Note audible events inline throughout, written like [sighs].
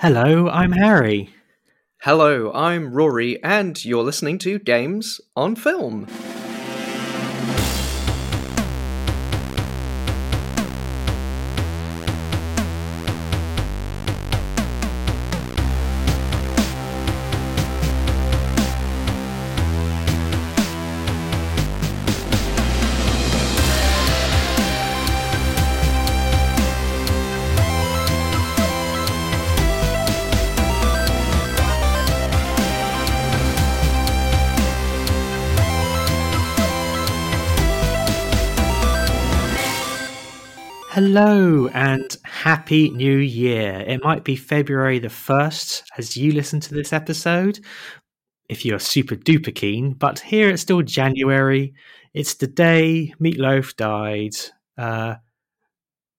Hello, I'm Harry. Hello, I'm Rory, and you're listening to Games on Film. Happy new year. It might be February the 1st as you listen to this episode, if you're super duper keen, but here it's still January. It's the day Meatloaf died. Uh,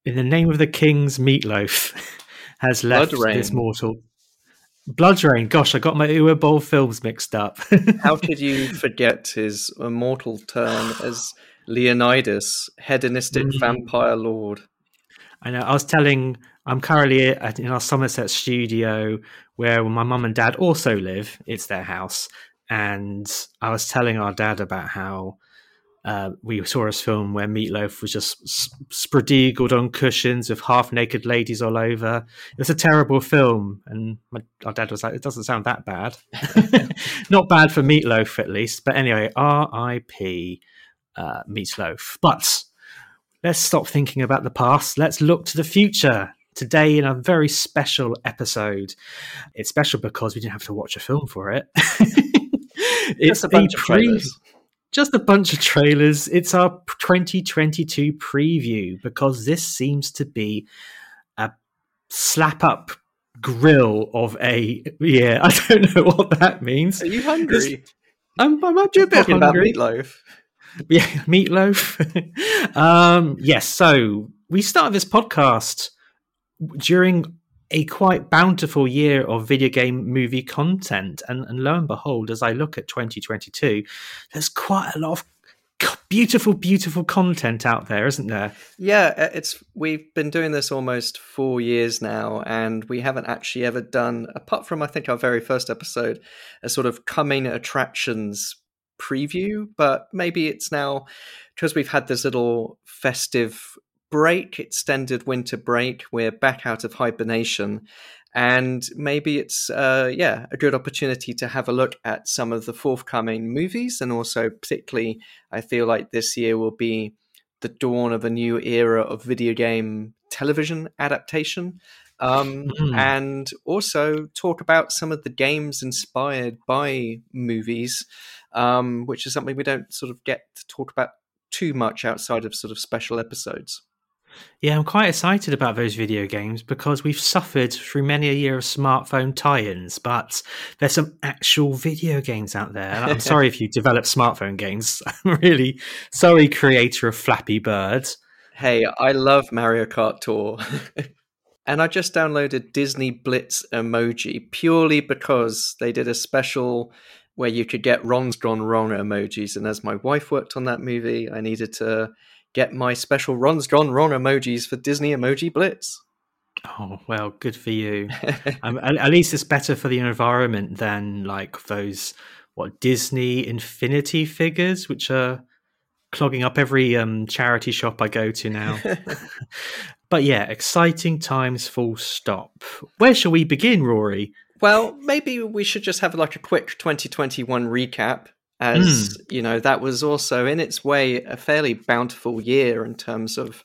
in the name of the King's Meatloaf [laughs] has left this mortal. BloodRayne. Gosh, I got my Uwe Boll films mixed up. [laughs] How could you forget his immortal turn as Leonidas, hedonistic Mm. vampire lord? I know. I was telling. I'm currently at, in our Somerset studio where my mum and dad also live. It's their house, and I was telling our dad about how uh, we saw this film where Meatloaf was just s- spradigled on cushions with half-naked ladies all over. It was a terrible film, and my, our dad was like, "It doesn't sound that bad. [laughs] Not bad for Meatloaf, at least." But anyway, R.I.P. Uh, Meatloaf. But let's stop thinking about the past. Let's look to the future. Today, in a very special episode, it's special because we didn't have to watch a film for it. [laughs] it's Just a bunch of pre- trailers. just a bunch of trailers. It's our 2022 preview because this seems to be a slap up grill of a yeah. [laughs] I don't know what that means. Are you hungry? I'm, I might be a bit Talking about hungry. meatloaf. [laughs] Yeah, meatloaf. [laughs] um, yes, so we started this podcast during a quite bountiful year of video game movie content, and, and lo and behold, as I look at 2022, there's quite a lot of beautiful, beautiful content out there, isn't there? Yeah, uh, it's we've been doing this almost four years now, and we haven't actually ever done, apart from I think our very first episode, a sort of coming attractions preview. But maybe it's now because we've had this little festive break, extended winter break. We're back out of hibernation, and maybe it's uh, yeah a good opportunity to have a look at some of the forthcoming movies, and also particularly, I feel like this year will be the dawn of a new era of video game television adaptation. Um, Mm. And also talk about some of the games inspired by movies, um, which is something we don't sort of get to talk about too much outside of sort of special episodes. Yeah, I'm quite excited about those video games because we've suffered through many a year of smartphone tie-ins, but there's some actual video games out there. And I'm sorry if you develop smartphone games. [laughs] I'm really sorry, creator of Flappy Bird. Hey, I love Mario Kart Tour. [laughs] and I just downloaded Disney Blitz emoji purely because they did a special where you could get Ron's Gone Wrong emojis. And as my wife worked on that movie, I needed to get my special Ron's Gone Wrong emojis for Disney Emoji Blitz. Oh well, good for you. [laughs] um, at, at least it's better for the environment than like those what Disney Infinity figures, which are clogging up every um, charity shop I go to now. [laughs] but yeah, exciting times. Full stop. Where shall we begin, Rory? Well, maybe we should just have like a quick 2021 recap, as you know, that was also in its way a fairly bountiful year in terms of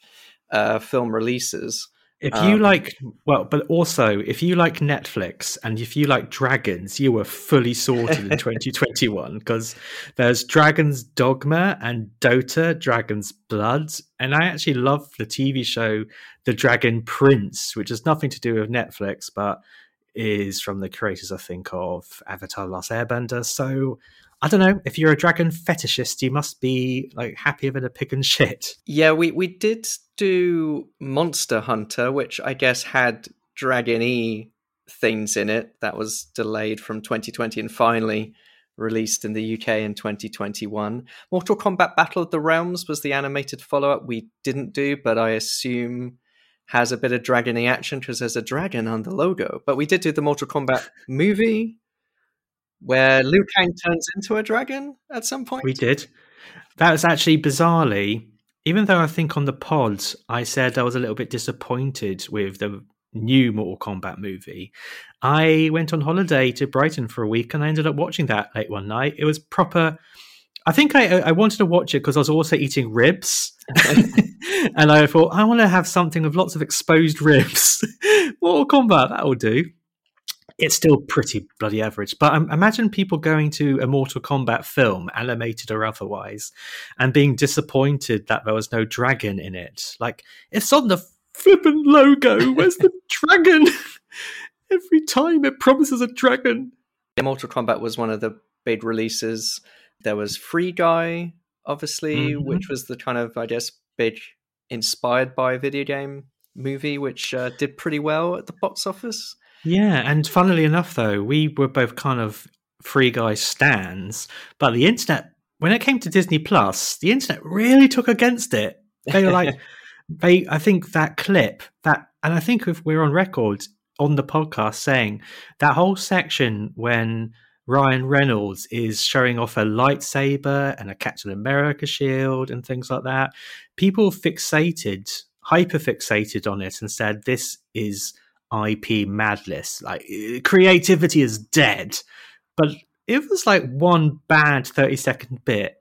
uh, film releases. If you Um, like, well, but also if you like Netflix and if you like dragons, you were fully sorted in [laughs] 2021 because there's Dragon's Dogma and Dota, Dragon's Blood. And I actually love the TV show The Dragon Prince, which has nothing to do with Netflix, but is from the creators, I think, of Avatar Last Airbender. So I don't know. If you're a dragon fetishist, you must be like happier than a pig and shit. Yeah, we, we did do Monster Hunter, which I guess had Dragon E things in it. That was delayed from 2020 and finally released in the UK in 2021. Mortal Kombat Battle of the Realms was the animated follow up we didn't do, but I assume has a bit of dragony action because there's a dragon on the logo. But we did do the Mortal Kombat movie where Liu Kang turns into a dragon at some point. We did. That was actually bizarrely, even though I think on the pods I said I was a little bit disappointed with the new Mortal Kombat movie. I went on holiday to Brighton for a week and I ended up watching that late one night. It was proper. I think I, I wanted to watch it because I was also eating ribs. [laughs] and I thought, I want to have something with lots of exposed ribs. [laughs] Mortal Kombat, that'll do it's still pretty bloody average. But um, imagine people going to a Mortal Kombat film, animated or otherwise, and being disappointed that there was no dragon in it. Like, it's on the flippin' logo. Where's the [laughs] dragon? [laughs] Every time it promises a dragon. Mortal Kombat was one of the big releases. There was Free Guy, obviously, mm-hmm. which was the kind of, I guess, big inspired by a video game movie, which uh, did pretty well at the box office. Yeah, and funnily enough, though, we were both kind of free guy stands, but the internet, when it came to Disney Plus, the internet really took against it. They were like, [laughs] they, I think that clip, that, and I think if we're on record on the podcast saying that whole section when Ryan Reynolds is showing off a lightsaber and a Captain America shield and things like that, people fixated, hyper fixated on it and said, this is IP madness. Like creativity is dead. But it was like one bad 30 second bit.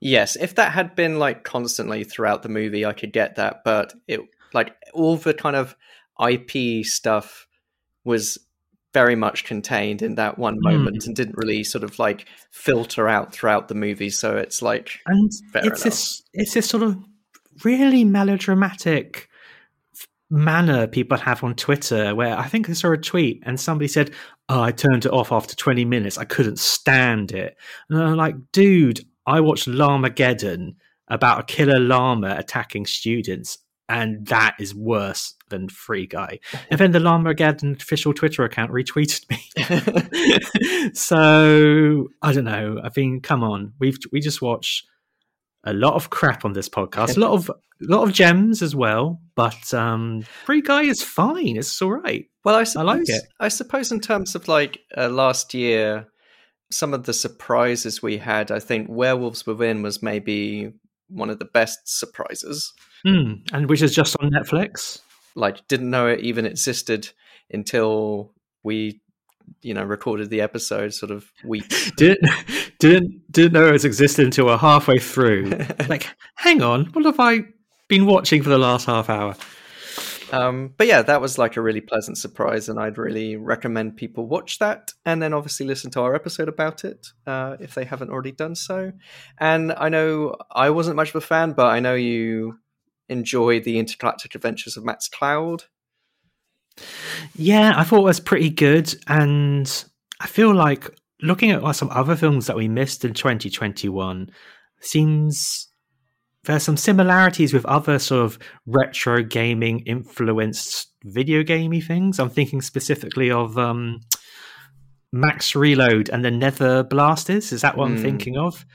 Yes, if that had been like constantly throughout the movie, I could get that. But it like all the kind of IP stuff was very much contained in that one moment mm. and didn't really sort of like filter out throughout the movie. So it's like and it's this it's this sort of really melodramatic manner people have on Twitter where I think I saw a tweet and somebody said, Oh, I turned it off after 20 minutes. I couldn't stand it. And I'm like, dude, I watched Llamageddon about a killer llama attacking students, and that is worse than Free Guy. [laughs] And then the Llamageddon official Twitter account retweeted me. [laughs] so I don't know. I mean, come on. We've we just watched a lot of crap on this podcast, a lot of a lot of gems as well. But um, Free Guy is fine. It's all right. Well, I, suppose, I like it. I suppose in terms of like uh, last year, some of the surprises we had, I think Werewolves Within was maybe one of the best surprises. Mm, and which is just on Netflix. Like, didn't know it even existed until we you know recorded the episode sort of weeks [laughs] didn't didn't didn't know it existed until we're halfway through. [laughs] Like hang on what have i been watching for the last half hour? Um, but yeah that was like a really pleasant surprise and i'd really recommend people watch that and then obviously listen to our episode about it uh, if they haven't already done so. And i know i wasn't much of a fan but i know you enjoyed the intergalactic adventures of max cloud yeah, I thought it was pretty good, and I feel like looking at some other films that we missed in 2021 seems there's some similarities with other sort of retro gaming influenced video gamey things. I'm thinking specifically of um, Max Reload and the Nether Blasters. Is that what mm. I'm hmm. thinking of?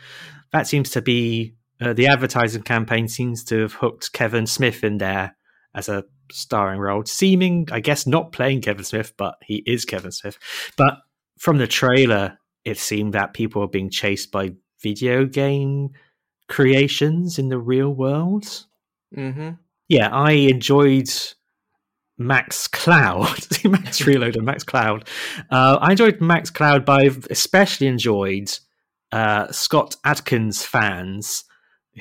That seems to be uh, the advertising campaign seems to have hooked Kevin Smith in there as a starring role, seeming, I guess, not playing Kevin Smith, but he is Kevin Smith. But from the trailer, it seemed that people are being chased by video game creations in the real world. Mm-hmm. Yeah, I enjoyed Max Cloud, [laughs] Max Reload and Max Cloud. Uh, I enjoyed Max Cloud, but I've especially enjoyed uh, Scott Adkins fans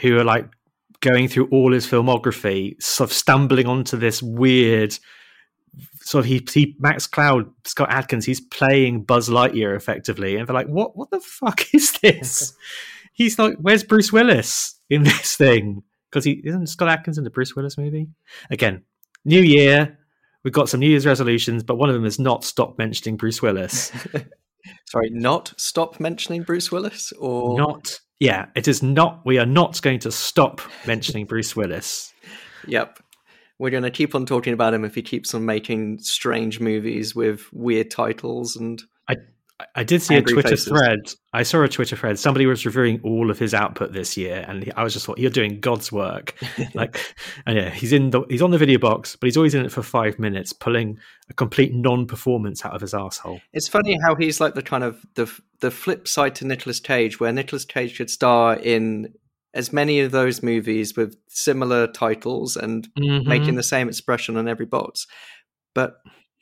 who are like going through all his filmography, sort of stumbling onto this weird sort of he, he Max Cloud, Scott Adkins, he's playing Buzz Lightyear effectively, and they're like, "What? What the fuck [laughs] is this?" [laughs] he's like, "Where's Bruce Willis in this thing?" Because he isn't Scott Adkins in the Bruce Willis movie. Again, New Year, we've got some New Year's resolutions, but one of them is not stop mentioning Bruce Willis. [laughs] Sorry, not stop mentioning Bruce Willis, or not yeah, it is not. We are not going to stop mentioning [laughs] Bruce Willis. Yep. We're going to keep on talking about him if he keeps on making strange movies with weird titles and. I I did see a Twitter faces. thread. I saw a Twitter thread. Somebody was reviewing all of his output this year, and I was just thought, "You're doing God's work." [laughs] like, and yeah, he's in the he's on the video box, but he's always in it for five minutes, pulling a complete non-performance out of his asshole. It's funny how he's like the kind of the the flip side to Nicolas Cage, where Nicolas Cage could star in as many of those movies with similar titles and Mm-hmm. making the same expression on every box, but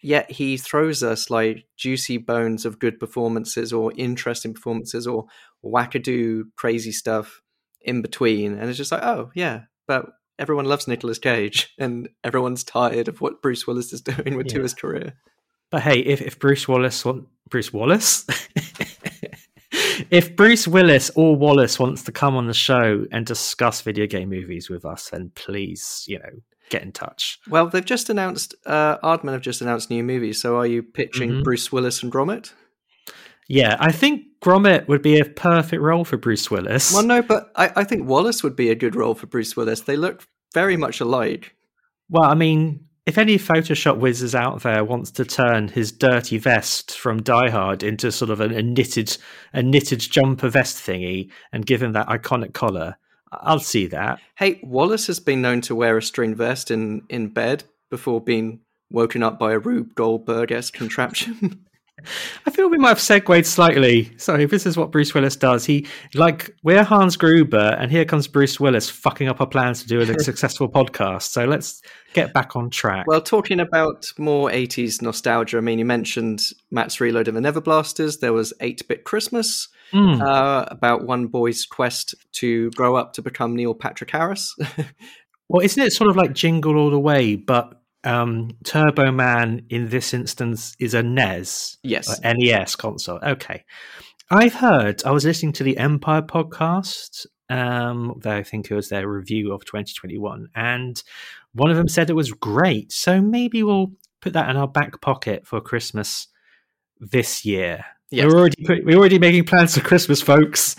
yet he throws us like juicy bones of good performances or interesting performances or wackadoo crazy stuff in between, and it's just like, oh yeah, but everyone loves Nicolas Cage, [laughs] and everyone's tired of what Bruce Willis is [laughs] doing with to his career. But hey, if, if Bruce Wallace want Bruce Wallace, [laughs] if Bruce Willis or Wallace wants to come on the show and discuss video game movies with us, then please, you know, get in touch. Well, they've just announced, uh, Aardman have just announced new movies. So are you pitching Mhm. Bruce Willis and Gromit? Yeah, I think Gromit would be a perfect role for Bruce Willis. Well, no, but I, I think Wallace would be a good role for Bruce Willis. They look very much alike. Well, I mean, if any Photoshop whizzes out there wants to turn his dirty vest from Die Hard into sort of a, a knitted a knitted jumper vest thingy and give him that iconic collar, I'll see that. Hey, Wallace has been known to wear a string vest in, in bed before being woken up by a Rube Goldberg esque contraption. [laughs] I feel we might have segued slightly. Sorry, this is what Bruce Willis does. He like we're Hans Gruber, and here comes Bruce Willis fucking up our plans to do a [laughs] successful podcast. So let's get back on track. well, talking about more 80s nostalgia, I mean, you mentioned Max Reload and the Nether Blasters. There was 8 Bit Christmas, Mm. uh, about one boy's quest to grow up to become Neil Patrick Harris. [laughs] Well, isn't it sort of like Jingle All the Way, but um, Turbo Man in this instance is a NES, yes. NES console? Okay. I've heard, I was listening to the Empire podcast, um, I think it was their review of 2021, and one of them said it was great. So maybe we'll put that in our back pocket for Christmas this year. Yes. We're already put, we're already making plans for Christmas, folks. [laughs]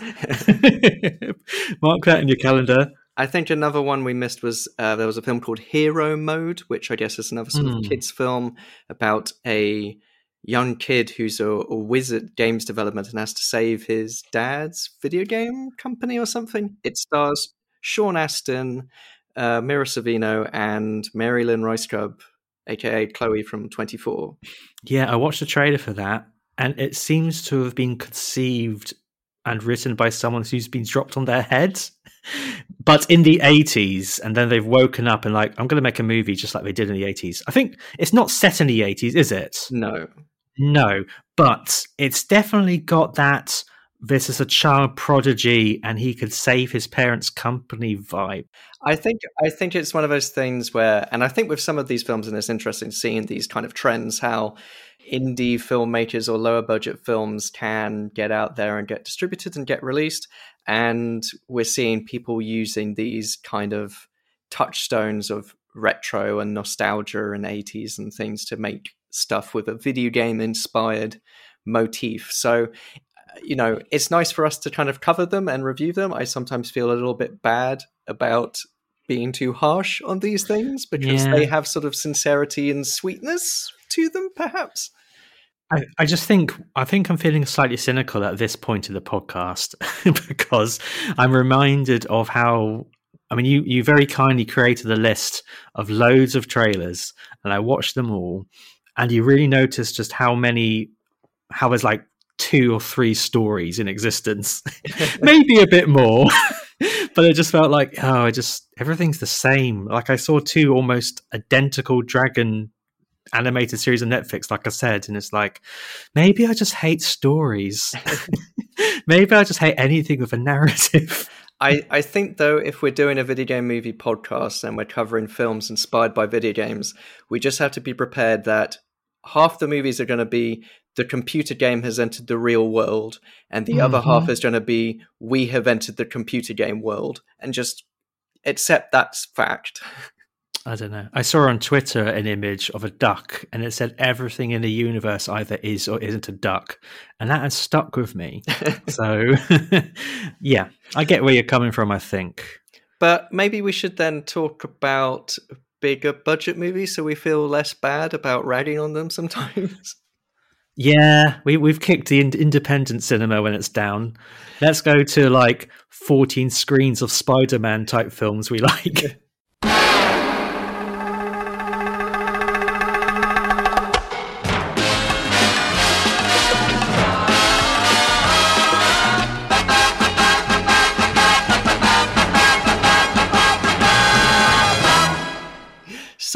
Mark that in your calendar. I think another one we missed was uh, there was a film called Hero Mode, which I guess is another sort Hmm. of kids film about a young kid who's a, a wizard games development and has to save his dad's video game company or something. It stars Sean Astin, uh, Mira Sorvino, and Mary Lynn Rajskub, aka Chloe from Twenty Four. Yeah, I watched the trailer for that, and it seems to have been conceived and written by someone who's been dropped on their head, but in the 80s. And then they've woken up and, like, I'm going to make a movie just like they did in the 80s. I think it's not set in the 80s, is it? No, No, but it's definitely got that. This is a child prodigy, and he could save his parents' company vibe. I think I think it's one of those things where, and I think with some of these films, and it's interesting seeing these kind of trends, how indie filmmakers or lower budget films can get out there and get distributed and get released, and we're seeing people using these kind of touchstones of retro and nostalgia and 80s and things to make stuff with a video game inspired motif. So you know, it's nice for us to kind of cover them and review them. I sometimes feel a little bit bad about being too harsh on these things because Yeah. they have sort of sincerity and sweetness to them, perhaps. I, I just think I think I'm feeling slightly cynical at this point of the podcast [laughs] because I'm reminded of how I mean you you very kindly created a list of loads of trailers and I watched them all. And you really noticed just how many how there's like two or three stories in existence. [laughs] Maybe a bit more [laughs] but it just felt like oh I just everything's the same. Like I saw two almost identical dragon animated series on Netflix, like I said, and it's like maybe I just hate stories. [laughs] maybe I just hate anything with a narrative. I, I think though if we're doing a video game movie podcast and we're covering films inspired by video games, we just have to be prepared that half the movies are going to be the computer game has entered the real world, and the other mm-hmm. half is going to be we have entered the computer game world, and just accept that's fact. [laughs] I don't know. I saw on Twitter an image of a duck, and it said everything in the universe either is or isn't a duck, and that has stuck with me. [laughs] so, [laughs] yeah, I get where you're coming from. I think. But maybe we should then talk about bigger budget movies so we feel less bad about ragging on them sometimes. [laughs] Yeah, we we've kicked the independent cinema when it's down. Let's go to like 14 screens of Spider-Man type films we like.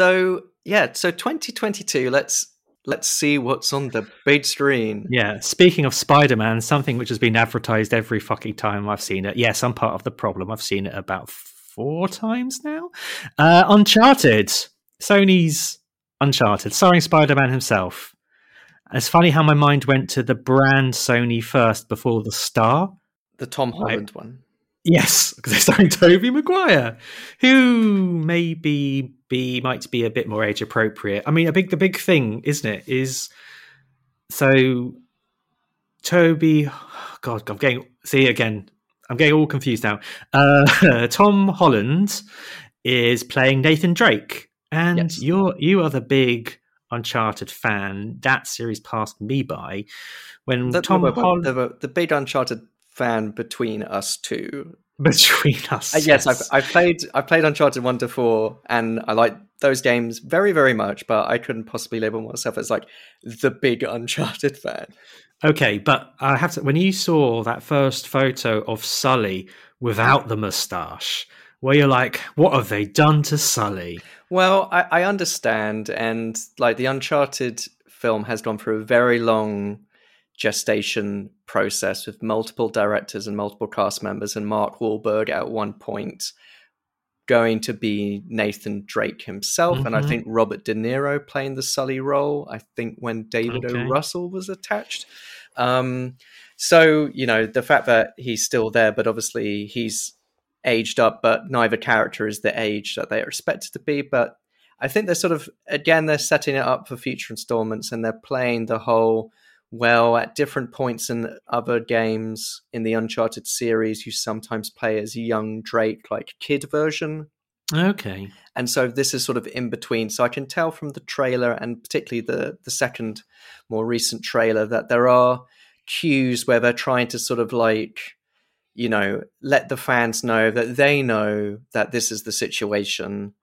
So yeah, so 2022. Let's let's see what's on the big screen. Yeah. Speaking of Spider Man, something which has been advertised every fucking time I've seen it. Yes, I'm part of the problem. I've seen it about four times now. Uh, Uncharted, Sony's Uncharted, starring Spider Man himself. It's funny how my mind went to the brand Sony first before the star. The Tom Holland one. Yes, [laughs] because they're starring Tobey Maguire, who maybe be might be a bit more age appropriate. I mean, a big the big thing, isn't it? Is so Toby. [sighs] God, I'm getting see again. I'm getting all confused now. Uh, [laughs] Tom Holland is playing Nathan Drake, and yes. you're you are the big Uncharted fan. That series passed me by when the, Tom Holland, the, the big Uncharted fan between us two. [laughs] Between us, uh, yes, I've, I've played I've played Uncharted one to four, and I like those games very very much. But I couldn't possibly label myself as like the big Uncharted [laughs] fan. Okay, but I have to. When you saw that first photo of Sully without the moustache, where you're like, "What have they done to Sully?" Well, I, I understand, and like the Uncharted film has gone through a very long gestation process with multiple directors and multiple cast members, and Mark Wahlberg at one point going to be Nathan Drake himself, mm-hmm. and I mm-hmm. think Robert De Niro playing the Sully role. I think when David okay. O. Russell was attached. Um, so you know the fact that he's still there, but obviously he's aged up, but neither character is the age that they are expected to be. But I think they're sort of again they're setting it up for future installments, and they're playing the whole well, at different points in other games in the Uncharted series, you sometimes play as a young Drake, like kid version. Okay. And so this is sort of in between. So I can tell from the trailer and particularly the the second more recent trailer that there are cues where they're trying to sort of like you know let the fans know that they know that this is the situation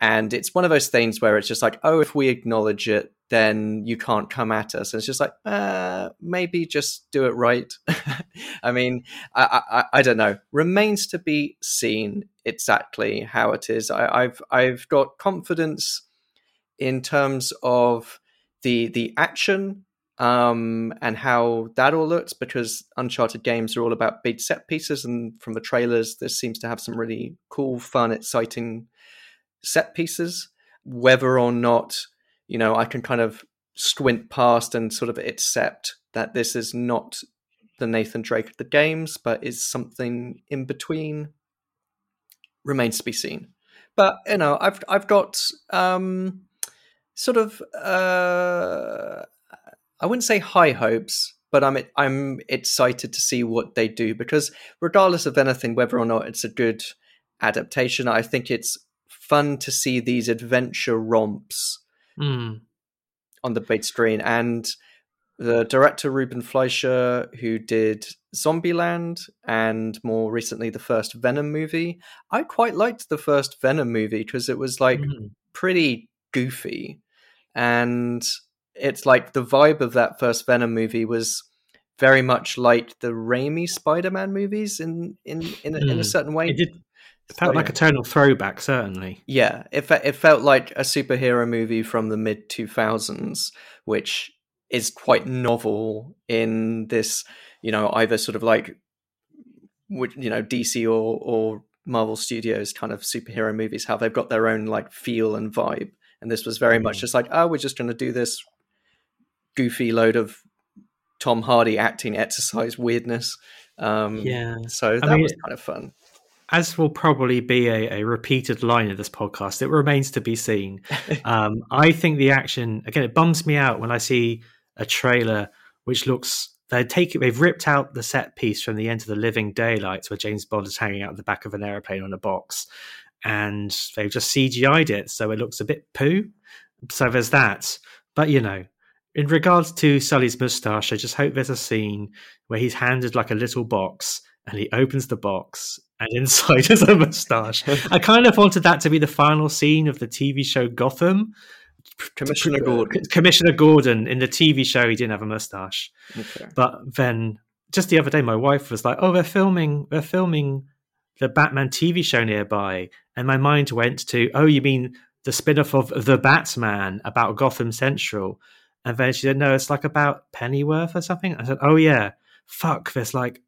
and it's one of those things where it's just like oh if we acknowledge it then you can't come at us. And it's just like, uh, maybe just do it right. [laughs] I mean, I, I, I, don't know. Remains to be seen exactly how it is. I, I've I've got confidence in terms of the the action um, and how that all looks because Uncharted games are all about big set pieces, and from the trailers, this seems to have some really cool, fun, exciting set pieces. Whether or not you know, I can kind of squint past and sort of accept that this is not the Nathan Drake of the games, but is something in between. Remains to be seen. But you know, I've I've got um, sort of uh, I wouldn't say high hopes, but I'm I'm excited to see what they do because regardless of anything, whether or not it's a good adaptation, I think it's fun to see these adventure romps mm. on the big screen. And the director Ruben Fleischer, who did Zombieland and more recently the first Venom movie, I quite liked the first Venom movie because it was like mm. pretty goofy, and it's like the vibe of that first Venom movie was very much like the Raimi Spider-Man movies in in in, mm. in a hmm. certain way. It did it felt like a tonal throwback, certainly. Yeah, it, fe- it felt like a superhero movie from the mid 2000s, which is quite novel in this, you know, either sort of like, you know, DC or, or Marvel Studios kind of superhero movies, how they've got their own like feel and vibe. And this was very much mm. just like, oh, we're just going to do this goofy load of Tom Hardy acting exercise weirdness. Um, yeah. So that I mean, was kind of fun as will probably be a, a, repeated line of this podcast, it remains to be seen. [laughs] um, I think the action again it bums me out when I see a trailer which looks they take they've ripped out the set piece from the end of the Living Daylights where James Bond is hanging out the back of an airplane on a box, and they've just CGI'd it so it looks a bit poo. So there's that, but you know. in regards to Sully's moustache, I just hope there's a scene where he's handed like a little box and he opens the box and inside is [laughs] a moustache. I kind of wanted that to be the final scene of the TV show Gotham. Commissioner Gordon. Uh, Commissioner Gordon in the TV show, he didn't have a moustache. Okay. But then just the other day, my wife was like, "Oh, they're filming, they're filming the Batman TV show nearby," and my mind went to, "Oh, you mean the spin-off of the Batman about Gotham Central?" And then she said, "No, it's like about Pennyworth or something." I said, "Oh yeah, fuck, there's like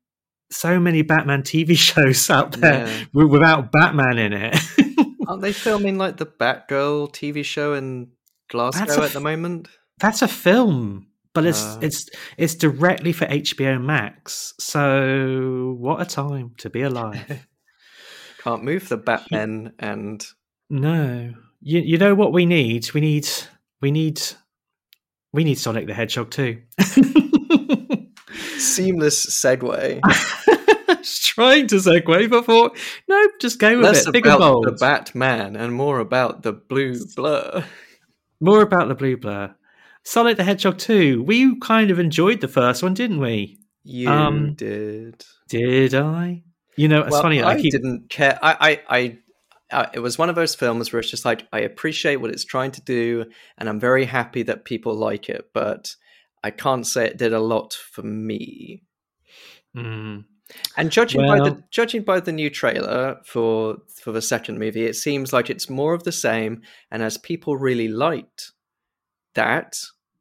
so many Batman TV [laughs] shows out there Yeah. w- without Batman in it." [laughs] Aren't they filming like the Batgirl TV show in Glasgow a at the moment? That's a film, but it's Uh. it's it's directly for HBO Max. So what a time to be alive. [laughs] Can't move the Batman and No, you you know what we need? We need we need we need Sonic the Hedgehog too. seamless segue. [laughs] Just trying to segue before. No, just go with Less it. Big about the Batman and more about the blue blur. More about the blue blur. Sonic the Hedgehog 2. We kind of enjoyed the first one, didn't we? You Um, did. Did I? You know, it's well, funny. I, I keep didn't care. I, I, I uh, it was one of those films where it's just like I appreciate what it's trying to do, and I'm very happy that people like it, but I can't say it did a lot for me. Mm. And judging by the judging by the new trailer for for the second movie, it seems like it's more of the same. And as people really liked that,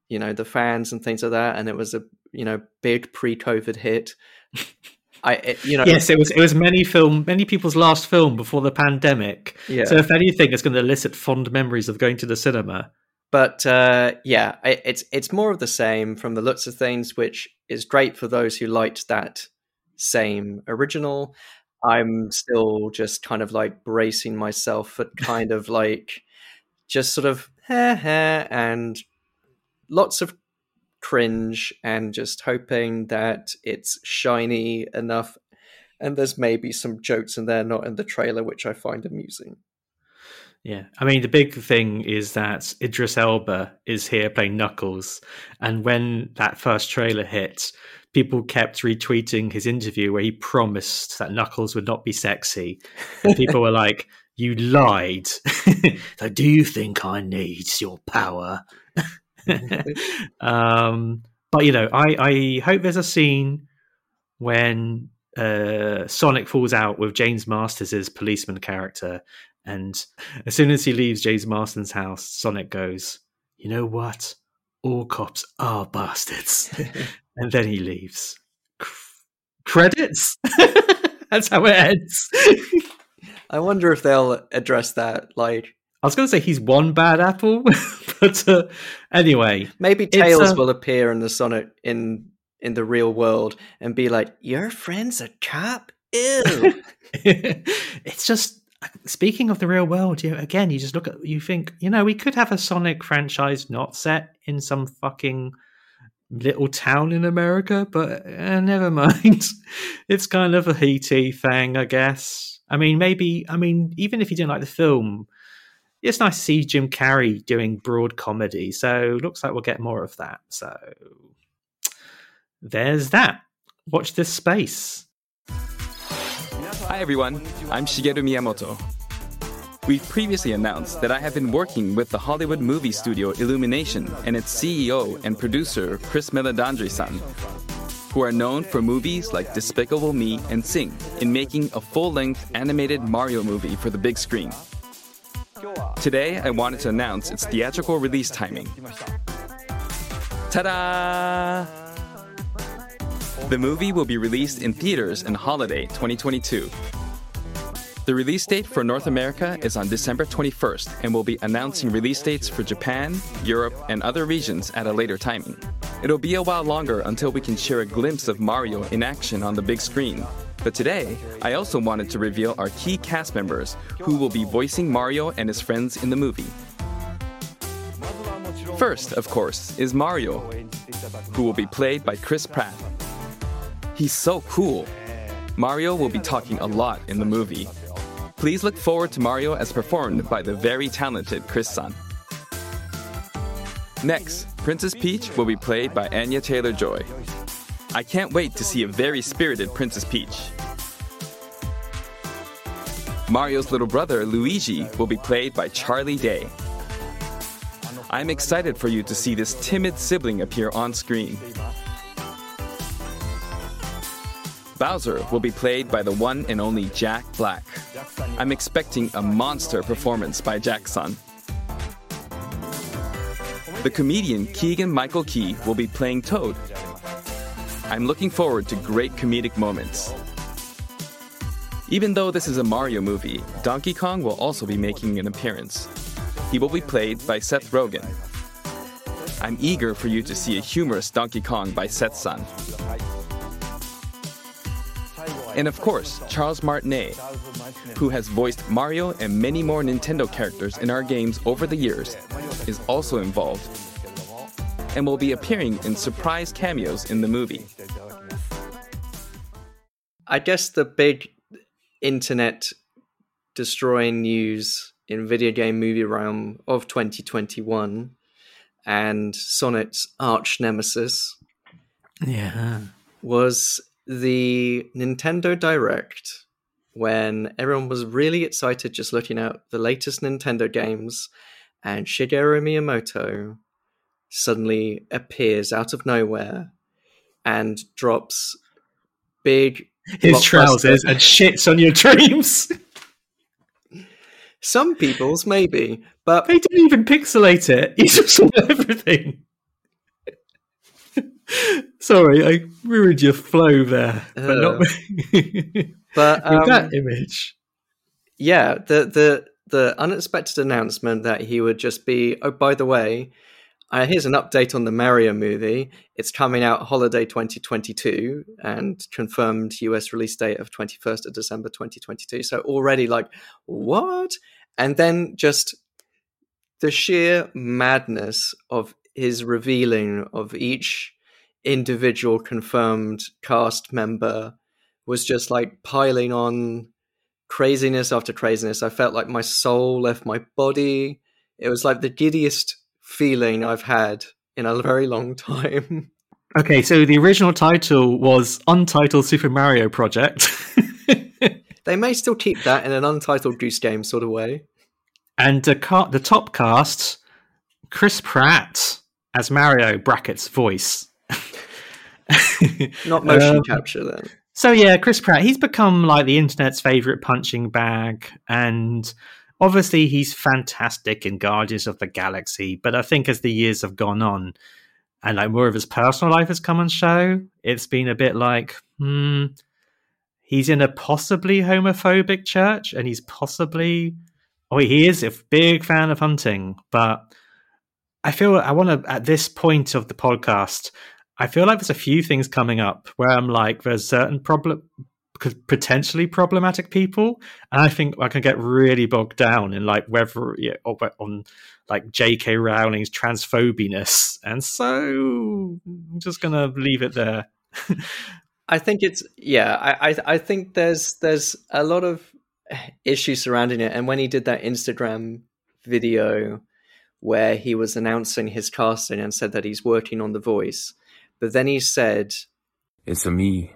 you know, the fans and things like that, and it was a you know big pre-COVID hit. [laughs] I it, you know Yes, it was. It was many film, many people's last film before the pandemic. yeah. So, if anything, it's going to elicit fond memories of going to the cinema. but uh, yeah, I, it's it's more of the same from the looks of things, which is great for those who liked that same original. I'm still just kind of like bracing myself for kind of like just sort of heh heh and lots of cringe and just hoping that it's shiny enough and there's maybe some jokes in there not in the trailer which I find amusing. Yeah, I mean, the big thing is that Idris Elba is here playing Knuckles, and when that first trailer hit, people kept retweeting his interview where he promised that Knuckles would not be sexy, [laughs] and people were like, "You lied." [laughs] so, do you think I need your power? [laughs] um, but you know, I, I hope there's a scene when uh, Sonic falls out with James Marsden's policeman character, and as soon as he leaves James Marsden's house, Sonic goes, "You know what? All cops are bastards," and then he leaves. Credits. [laughs] That's how it ends. [laughs] I wonder if they'll address that like I was going to say he's one bad apple, [laughs] but uh, anyway, Maybe Tails uh, will appear in the Sonic in in the real world and be like, "Your friend's a cop." Ew. it's just speaking of the real world. You know, again, you just look at you think you know we could have a Sonic franchise not set in some fucking little town in America, but uh, never [laughs] mind. it's kind of a heaty thing, I guess. I mean, maybe. I mean, even if you didn't like the film. It's nice to see Jim Carrey doing broad comedy, so looks like we'll get more of that. So there's that. Watch this space. Hi everyone, I'm Shigeru Miyamoto. We've previously announced that I have been working with the Hollywood movie studio Illumination and its CEO and producer Chris Meledandri-san, who are known for movies like Despicable Me and Sing in making a full-length animated Mario movie for the big screen. Today, I wanted to announce its theatrical release timing. Ta-da! The movie will be released in theaters in holiday 2022. The release date for North America is on December 21st and we'll be announcing release dates for Japan, Europe, and other regions at a later timing. It'll be a while longer until we can share a glimpse of Mario in action on the big screen. But today, I also wanted to reveal our key cast members who will be voicing Mario and his friends in the movie. First, of course, is Mario, who will be played by Chris Pratt. He's so cool. Mario will be talking a lot in the movie. Please look forward to Mario as performed by the very talented Chris-san. Next, Princess Peach will be played by Anya Taylor Joy. I can't wait to see a very spirited Princess Peach. Mario's little brother, Luigi, will be played by Charlie Day. I'm excited for you to see this timid sibling appear on screen. Bowser will be played by the one and only Jack Black. I'm expecting a monster performance by Jack-san. The comedian Keegan Michael Key will be playing Toad. I'm looking forward to great comedic moments. Even though this is a Mario movie, Donkey Kong will also be making an appearance. He will be played by Seth Rogen. I'm eager for you to see a humorous Donkey Kong by Seth-san. And of course, Charles Martinet, who has voiced Mario and many more Nintendo characters in our games over the years, is also involved and will be appearing in surprise cameos in the movie. I guess the big internet destroying news in video game movie realm of 2021 and Sonic's arch nemesis Yeah. was the Nintendo Direct when everyone was really excited just looking at the latest Nintendo games and Shigeru Miyamoto suddenly appears out of nowhere and drops big His trousers and shits on your dreams. Some people's maybe, but They didn't even pixelate it. He just saw everything. [laughs] Sorry, I ruined your flow there, but not [laughs] [laughs] with but um, that image. yeah, the the the unexpected announcement that he would just be. Oh, by the way, uh, here's an update on the Mario movie. It's coming out holiday 2022 and confirmed US release date of 21st of December 2022. So already like what? And then just the sheer madness of his revealing of each individual confirmed cast member was just like piling on craziness after craziness. I felt like my soul left my body. It was like the giddiest feeling I've had in a very long time. [laughs] Okay, so the original title was Untitled Super Mario Project. [laughs] they may still keep that in an untitled Goose Game sort of way. and the, ca- the top cast, Chris Pratt as Mario brackets voice. [laughs] Not motion Um, capture then. So yeah, Chris Pratt, he's become like the internet's favorite punching bag and obviously he's fantastic in Guardians of the Galaxy, but I think as the years have gone on and like more of his personal life has come on show, it's been a bit like, hmm, he's in a possibly homophobic church and he's possibly oh he is a big fan of hunting, but I feel I want to at this point of the podcast I feel like there's a few things coming up where I'm like, there's certain problem, potentially problematic people, and I think I can get really bogged down in like whether yeah, or, on like J.K. Rowling's transphobiness, and so I'm just gonna leave it there. I think it's yeah. I, I I think there's there's a lot of issues surrounding it, and when he did that Instagram video where he was announcing his casting and said that he's working on The Voice, but then he said, It's a me,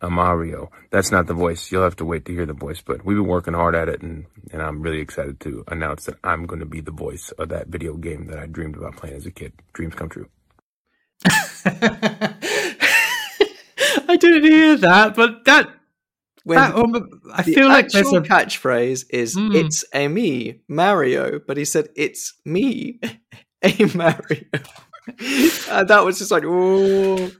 a Mario. That's not the voice. You'll have to wait to hear the voice, but we've been working hard at it, and, and I'm really excited to announce that I'm going to be the voice of that video game that I dreamed about playing as a kid. Dreams come true. [laughs] I didn't hear that, but that. when that um, I the feel like there's a catchphrase is Mm. "It's a me, Mario," but he said "It's me, [laughs] a Mario." [laughs] and that was just like, oh,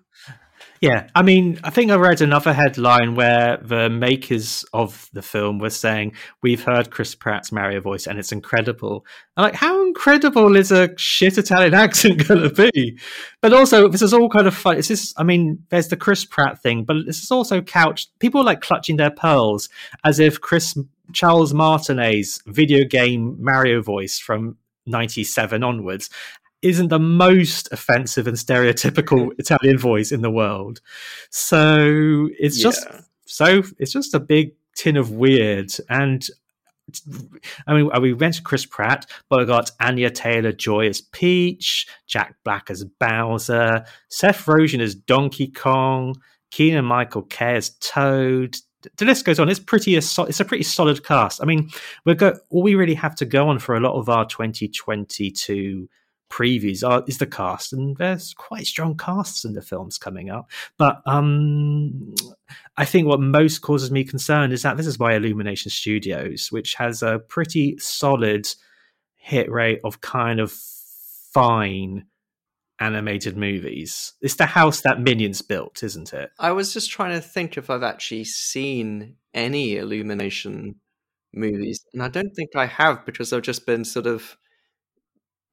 Yeah, I mean, I think I read another headline where the makers of the film were saying we've heard Chris Pratt's Mario voice and it's incredible. I'm like, how incredible is a shit Italian [laughs] accent going to be? But also, this is all kind of fun. It's just, I mean, there's the Chris Pratt thing, but this is also couched. People are like clutching their pearls as if Chris Charles Martinet's video game Mario voice from '97 onwards isn't the most offensive and stereotypical [laughs] Italian voice in the world. So it's just so it's just a big tin of weird and I mean, we mentioned Chris Pratt, but we got Anya Taylor Joy as Peach, Jack Black as Bowser, Seth Rogen as Donkey Kong, Keegan Michael Key as Toad. The list goes on. It's pretty. It's a pretty solid cast. I mean, we go. All we really have to go on for a lot of our 2022 previews are, is the cast, and there's quite strong casts in the films coming up. But um, I think what most causes me concern is that this is by Illumination Studios, which has a pretty solid hit rate of kind of fine animated movies. It's the house that Minions built, isn't it? I was just trying to think if I've actually seen any Illumination movies, and I don't think I have because I've just been sort of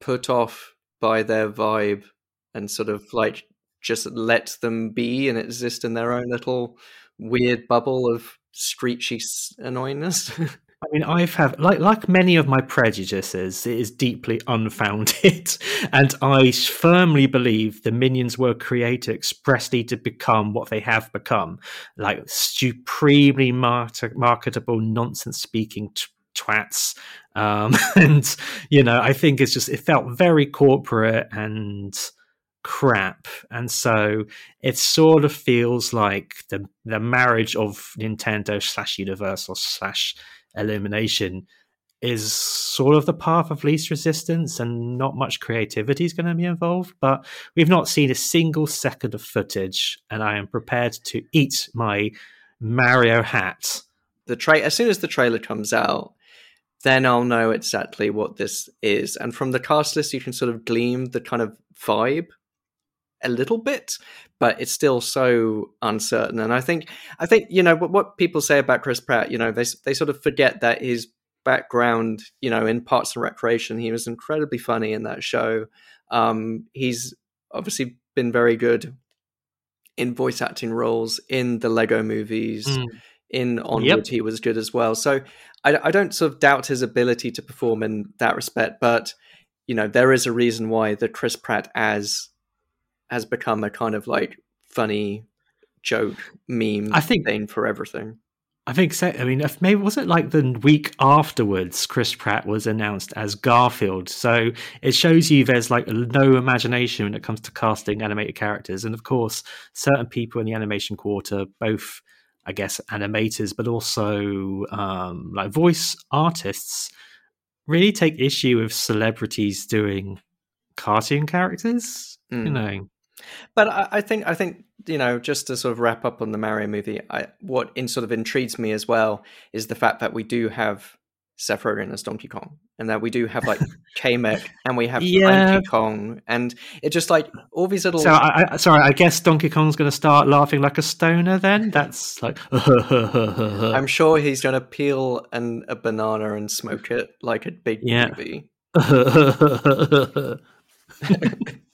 put off by their vibe and sort of like just let them be and exist in their own little weird bubble of screechy annoyingness. [laughs] I mean, I've have like like many of my prejudices, it is deeply unfounded, [laughs] and I firmly believe the minions were created expressly to become what they have become, like supremely marketable, nonsense-speaking t- twats. Um, [laughs] and you know, I think it's just it felt very corporate and crap, and so it sort of feels like the the marriage of Nintendo slash Universal slash Illumination is sort of the path of least resistance and not much creativity is going to be involved. But we've not seen a single second of footage, and I am prepared to eat my Mario hat. The tra- as soon as the trailer comes out, then I'll know exactly what this is. And from the cast list, you can sort of glean the kind of vibe a little bit, but it's still so uncertain. And I think, I think you know what, what people say about Chris Pratt. You know, they they sort of forget that his background, you know, in Parks and Recreation, he was incredibly funny in that show. Um, he's obviously been very good in voice acting roles in the Lego movies. Mm. In Onward, yep. he was good as well. So I, I don't sort of doubt his ability to perform in that respect, but you know, there is a reason why the Chris Pratt as has become a kind of like funny joke meme I think, thing for everything. I think so. I mean, maybe was it like the week afterwards, Chris Pratt was announced as Garfield. So it shows you there's like no imagination when it comes to casting animated characters. And of course, certain people in the animation quarter, both I guess animators, but also um, like voice artists, really take issue with celebrities doing cartoon characters. Mm. You know, but I, I, think I think you know just to sort of wrap up on the Mario movie, I, what in sort of intrigues me as well is the fact that we do have Seth Rogen as Donkey Kong, and that we do have like [laughs] Kamek, and we have yeah. Donkey Kong, and it just like all these little. So, I, I, sorry, I guess Donkey Kong's going to start laughing like a stoner. Then that's like. [laughs] I'm sure he's going to peel an, a banana and smoke it like a big yeah. movie. [laughs]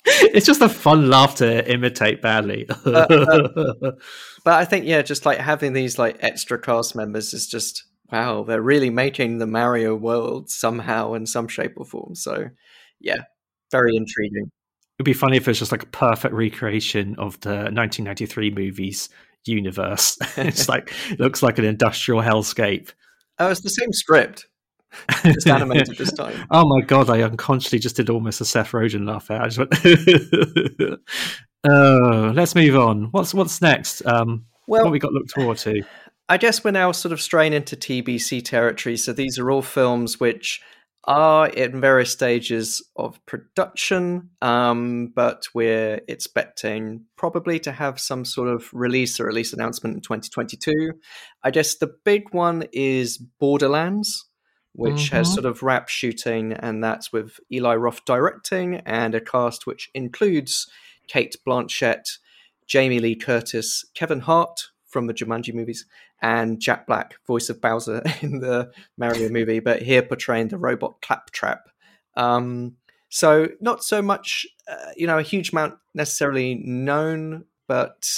it's just a fun laugh to imitate badly. uh, uh, but I think yeah, just like having these like extra cast members is just wow, they're really making the Mario world somehow in some shape or form. So, yeah, very intriguing. It'd be funny if it's just like a perfect recreation of the 1993 movies universe. [laughs] it's [laughs] like it looks like an industrial hellscape. Oh, it's the same script. just animated this time. [laughs] Oh my god! I unconsciously just did almost a Seth Rogen laugh out. I just went. oh, let's move on. What's what's next? Um, well, what we got looked forward to? I guess we're now sort of straying into TBC territory. So these are all films which are in various stages of production, um, but we're expecting probably to have some sort of release or release announcement in 2022. I guess the big one is Borderlands, which mm-hmm. has sort of wrap shooting, and that's with Eli Roth directing and a cast which includes Cate Blanchett, Jamie Lee Curtis, Kevin Hart from the Jumanji movies, and Jack Black, voice of Bowser [laughs] in the Mario movie, but here portraying the robot Claptrap. Um, so not so much, uh, you know, a huge amount necessarily known, but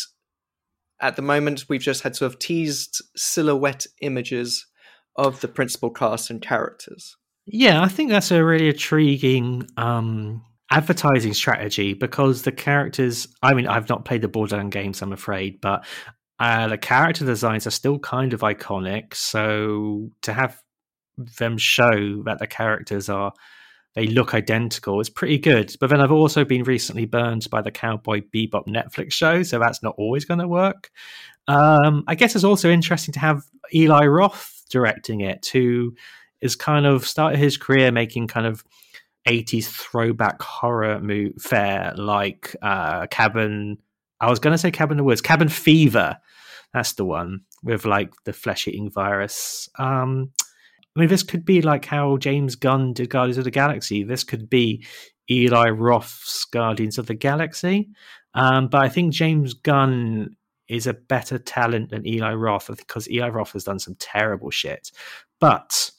at the moment we've just had sort of teased silhouette images of the principal cast and characters. Yeah, I think that's a really intriguing um, advertising strategy because the characters. I mean, I've not played the Borderlands games, I'm afraid, but uh, the character designs are still kind of iconic. So to have them show that the characters are they look identical is pretty good. But then I've also been recently burned by the Cowboy Bebop Netflix show, so that's not always going to work. Um, I guess it's also interesting to have Eli Roth directing it, who is kind of started his career making kind of 80s throwback horror mo- fare like uh, Cabin. I was going to say Cabin in the Woods, Cabin Fever. That's the one with like the flesh eating virus. Um, I mean, this could be like how James Gunn did Guardians of the Galaxy. This could be Eli Roth's Guardians of the Galaxy. Um, but I think James Gunn is a better talent than Eli Roth because Eli Roth has done some terrible shit. But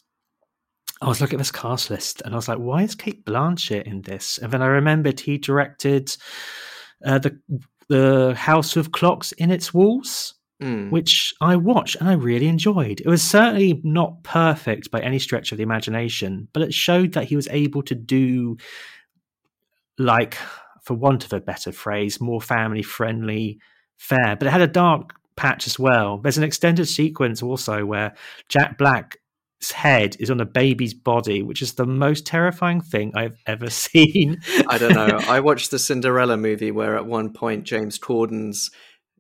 I was looking at this cast list and I was like, why is Cate Blanchett in this? And then I remembered he directed uh, the the House of Clocks in its walls mm. which I watched and I really enjoyed. It was certainly not perfect by any stretch of the imagination, but it showed that he was able to do, like, for want of a better phrase, more family friendly fare. But it had a dark patch as well. There's an extended sequence also where Jack Black head is on a baby's body, which is the most terrifying thing I've ever [laughs] seen. I don't know. [laughs] I watched the Cinderella movie where at one point James Corden's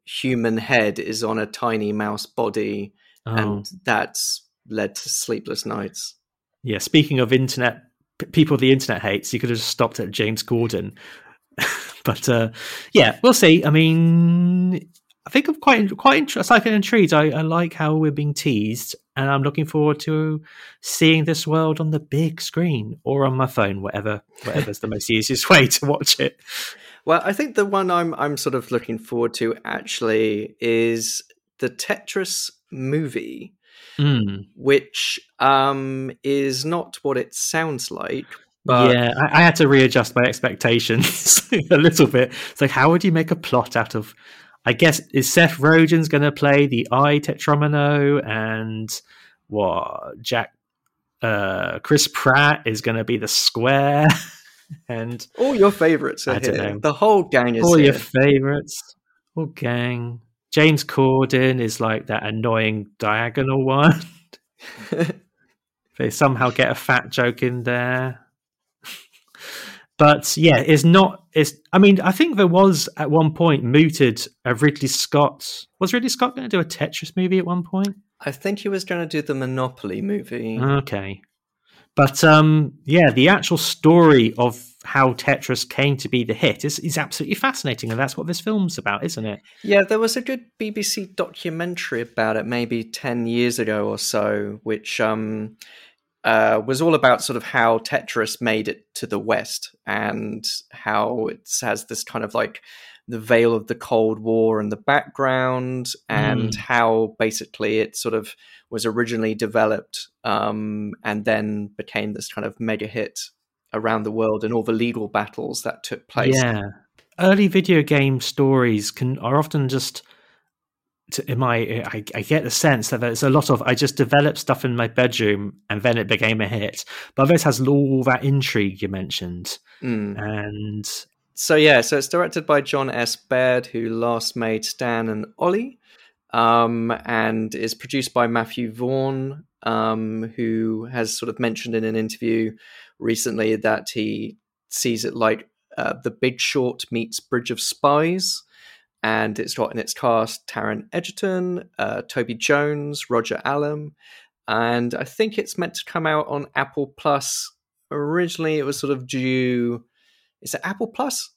human head is on a tiny mouse body, oh. and that's led to sleepless nights. Yeah, speaking of internet, p- people the internet hates, you could have stopped at James Corden. [laughs] but uh, yeah, we'll see. I mean, I think I'm quite quite interested. I intrigued. I, I like how we're being teased, and I'm looking forward to seeing this world on the big screen or on my phone, whatever whatever's the most easiest [laughs] way to watch it. Well, I think the one I'm I'm sort of looking forward to actually is the Tetris movie, mm. which um, is not what it sounds like. But... Yeah, I, I, had to readjust my expectations [laughs] a little bit. It's like, how would you make a plot out of? I guess is Seth Rogen's going to play the I Tetromino, and what Jack, uh, Chris Pratt is going to be the square. [laughs] and all your favorites are I here. Know. The whole gang is all here. your favorites. All gang. James Corden is like that annoying diagonal [laughs] one. [laughs] they somehow get a fat joke in there. But yeah, it's not. It's. I mean, I think there was at one point mooted a Ridley Scott. Was Ridley Scott going to do a Tetris movie at one point? I think he was going to do the Monopoly movie. Okay. But um, yeah, the actual story of how Tetris came to be the hit is, is absolutely fascinating, and that's what this film's about, isn't it? Yeah, there was a good BBC documentary about it maybe 10 years ago or so, which um, uh, was all about sort of how Tetris made it to the West and how it has this kind of like the veil of the Cold War in the background, and mm. how basically it sort of was originally developed um, and then became this kind of mega hit around the world and all the legal battles that took place. Yeah, early video game stories can are often just. In my, I, I get the sense that there's a lot of I just developed stuff in my bedroom and then it became a hit. But this has all that intrigue you mentioned, mm. and so yeah, so it's directed by Jon S. Baird, who last made Stan and Ollie um, and is produced by Matthew Vaughn, um, who has sort of mentioned in an interview recently that he sees it like uh, The Big Short meets Bridge of Spies. And it's got in its cast Taron Egerton, uh, Toby Jones, Roger Allam, and I think it's meant to come out on Apple Plus. Originally, it was sort of due. Is it Apple Plus?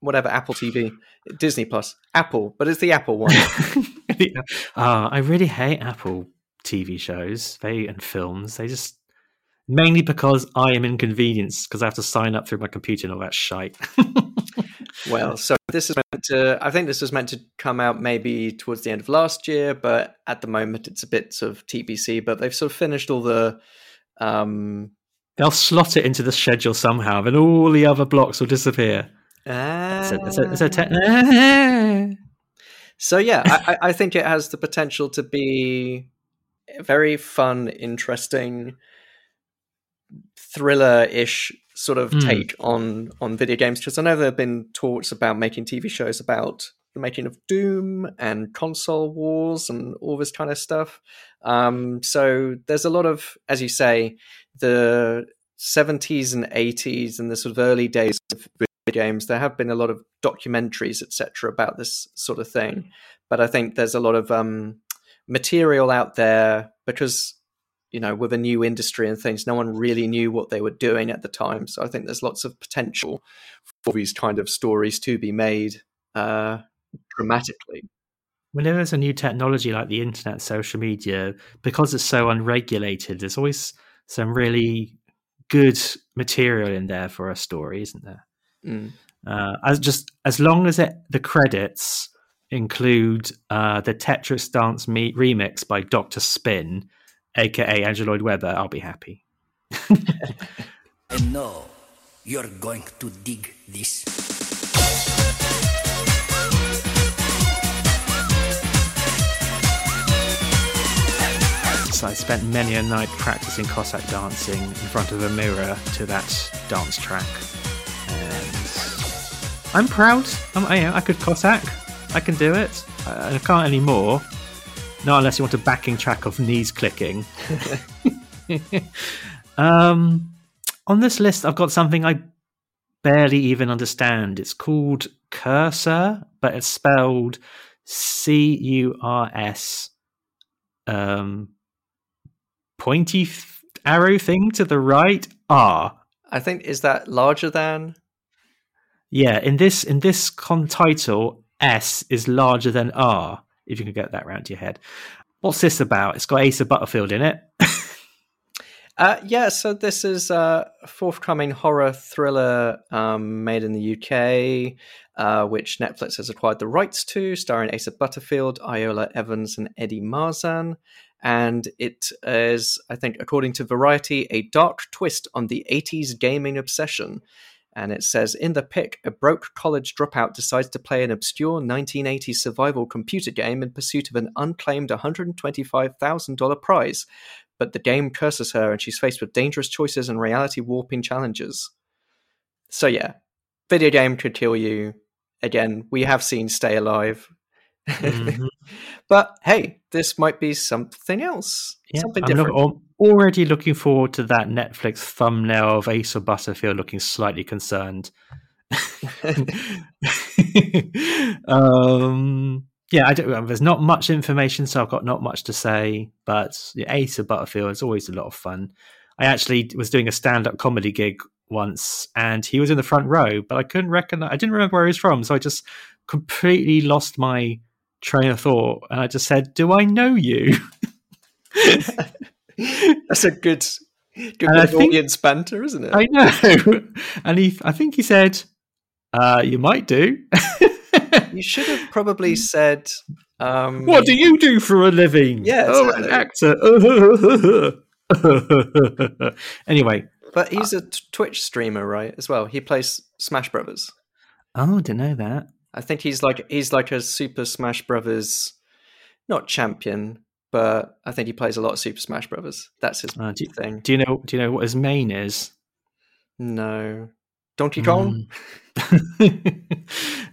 Whatever, Apple TV, [sighs] Disney Plus, Apple, but it's the Apple one. [laughs] uh, I really hate Apple TV shows they and films. They just mainly because I am inconvenienced because I have to sign up through my computer and all that shite. [laughs] well, so this is meant to. I think this was meant to come out maybe towards the end of last year, but at the moment it's a bit of TBC. But they've sort of finished all the. Um, They'll slot it into the schedule somehow, then all the other blocks will disappear. Ah. It's a, it's a, it's a te- So yeah, I, I think it has the potential to be a very fun, interesting, thriller-ish sort of mm. take on on video games. Because I know there have been talks about making TV shows about the making of Doom and console wars and all this kind of stuff. Um, so there's a lot of, as you say, the 70s and 80s and the sort of early days of video games. There have been a lot of documentaries, etc., about this sort of thing. But I think there's a lot of um, material out there because you know with a new industry and things no one really knew what they were doing at the time. So i think there's lots of potential for these kind of stories to be made uh, dramatically. Whenever there's a new technology like the internet social media because it's so unregulated there's always some really good material in there for a story isn't there? Mm. uh, as just as long as it the credits include uh, the tetris dance me- remix by dr spin aka Andrew Lloyd Webber, I'll be happy. [laughs] and now you're going to dig this. So I spent many a night practicing Cossack dancing in front of a mirror to that dance track. And I'm proud. I'm, I, I could Cossack. I can do it. I, I can't anymore not unless you want a backing track of knees clicking. [laughs] um, on this list, I've got something I barely even understand. It's called Cursor, but it's spelled C U R S. Um, pointy th- arrow thing to the right. R. I think is that larger than. Yeah, in this in this con title, S is larger than R if you can get that round to your head. What's this about? It's got Asa Butterfield in it. [laughs] uh, yeah, so this is a forthcoming horror thriller um, made in the UK, uh, which Netflix has acquired the rights to, starring Asa Butterfield, Iola Evans, and Eddie Marsan. And it is, I think, according to Variety, a dark twist on the 80s gaming obsession and it says in the pic, a broke college dropout decides to play an obscure 1980s survival computer game in pursuit of an unclaimed $125,000 prize. But the game curses her, and she's faced with dangerous choices and reality warping challenges. So, yeah, video game could kill you. Again, we have seen Stay Alive. Mm-hmm. But hey, this might be something else. Yeah, something different. Look, already looking forward to that Netflix thumbnail of Asa Butterfield looking slightly concerned. [laughs] um, yeah, I don't, there's not much information, so I've got not much to say. But yeah, of Butterfield is always a lot of fun. I actually was doing a stand-up comedy gig once, and he was in the front row, but I couldn't recognize. I didn't remember where he was from, so I just completely lost my train of thought, and I just said, "Do I know you?" [laughs] That's a good, good think, audience banter, isn't it? I know. [laughs] And he, I think he said, uh, "You might do." you should have probably said, um, "What do you do for a living?" Yeah, oh, an actor. [laughs] anyway, but he's a Twitch streamer, right? As well, he plays Smash Brothers. Oh, didn't know that. I think he's like he's like a Super Smash Brothers, not champion, but I think he plays a lot of Super Smash Brothers. That's his uh, do, thing. Do you know? Do you know what his main is? No, Donkey Kong. Mm.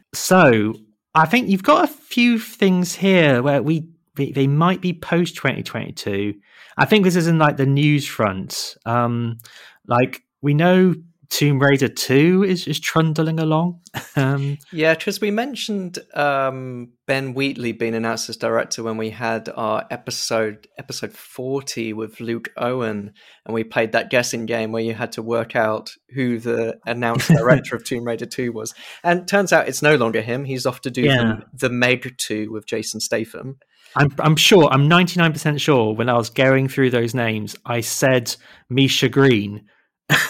[laughs] so I think you've got a few things here where we they, might be post twenty twenty two. I think this is in like the news front. Um, like we know Tomb Raider 2 is, is trundling along. Um, yeah, because we mentioned um, Ben Wheatley being announced as director when we had our episode episode 40 with Luke Owen, and we played that guessing game where you had to work out who the announced [laughs] director of Tomb Raider 2 was. And turns out it's no longer him. He's off to do yeah. the, the Meg 2 with Jason Statham. I'm, I'm sure, I'm 99% sure when I was going through those names, I said Misha Green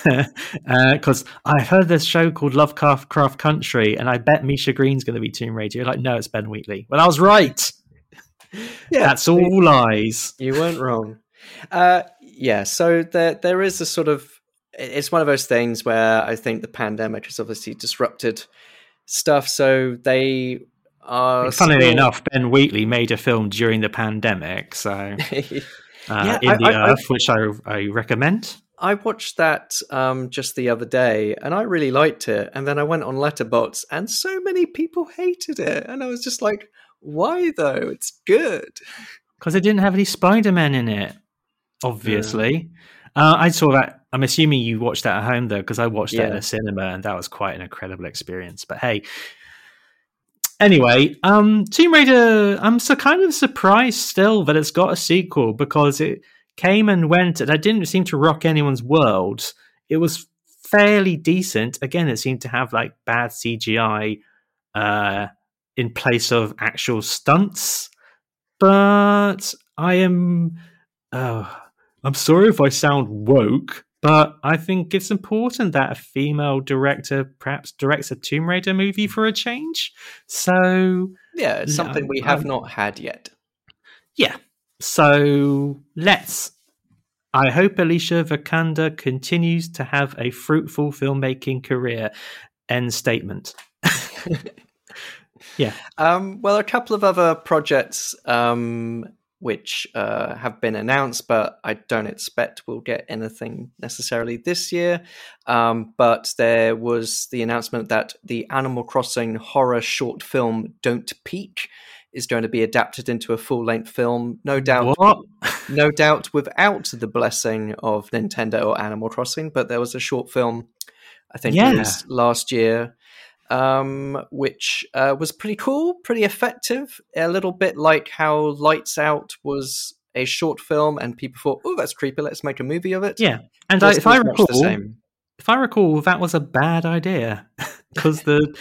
because uh, I heard this show called Lovecraft Craft Country, and I bet Misha Green's going to be Tomb Raider. You're like, no, it's Ben Wheatley. Well, I was right. [laughs] yeah, that's all lies. You weren't wrong. Uh, yeah, so there there is a sort of it's one of those things where I think the pandemic has obviously disrupted stuff. So they are. Funnily still... enough, Ben Wheatley made a film during the pandemic, so [laughs] uh, yeah, in the I, Earth, I, which I I recommend. I watched that um, just the other day, and I really liked it. And then I went on Letterboxd, and so many people hated it, and I was just like, "Why though? It's good." Because it didn't have any Spider Man in it. Obviously, uh, I saw that. I'm assuming you watched that at home though, because I watched that in a cinema, and that was quite an incredible experience. But hey, anyway, um, Tomb Raider. I'm so kind of surprised still that it's got a sequel because it came and went, and I didn't seem to rock anyone's world. It was fairly decent. Again, it seemed to have like bad CGI uh, in place of actual stunts. But I am. Oh, I'm sorry if I sound woke, but I think it's important that a female director perhaps directs a Tomb Raider movie for a change. So, Yeah, it's something we have not had yet. yeah. So let's. I hope Alicia Vikander continues to have a fruitful filmmaking career. End statement. [laughs] yeah. Um, well, a couple of other projects um, which uh, have been announced, but I don't expect we'll get anything necessarily this year. Um, but there was the announcement that the Animal Crossing horror short film "Don't Peek" is going to be adapted into a full-length film. No doubt, What? [laughs] no doubt, without the blessing of Nintendo or Animal Crossing. But there was a short film, I think, Yeah. last year, um, which uh, was pretty cool, pretty effective. A little bit like how Lights Out was a short film, and people thought, "Oh, that's creepy. Let's make a movie of it." Yeah. And I, if I recall, the same. if I recall, that was a bad idea [laughs] because the,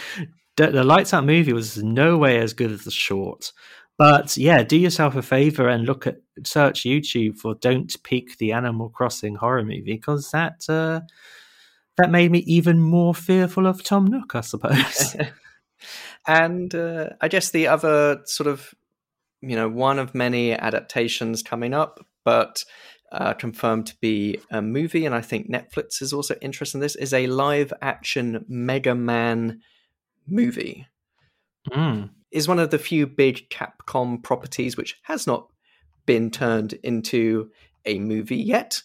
the the Lights Out movie was no way as good as the short. But yeah, do yourself a favor and look at search YouTube for "Don't Peek the Animal Crossing horror movie" because that uh, that made me even more fearful of Tom Nook, I suppose. [laughs] and uh, I guess the other sort of, you know, one of many adaptations coming up, but uh, confirmed to be a movie, and I think Netflix is also interested in this, is a live action Mega Man movie. Mm. Is one of the few big Capcom properties which has not been turned into a movie yet.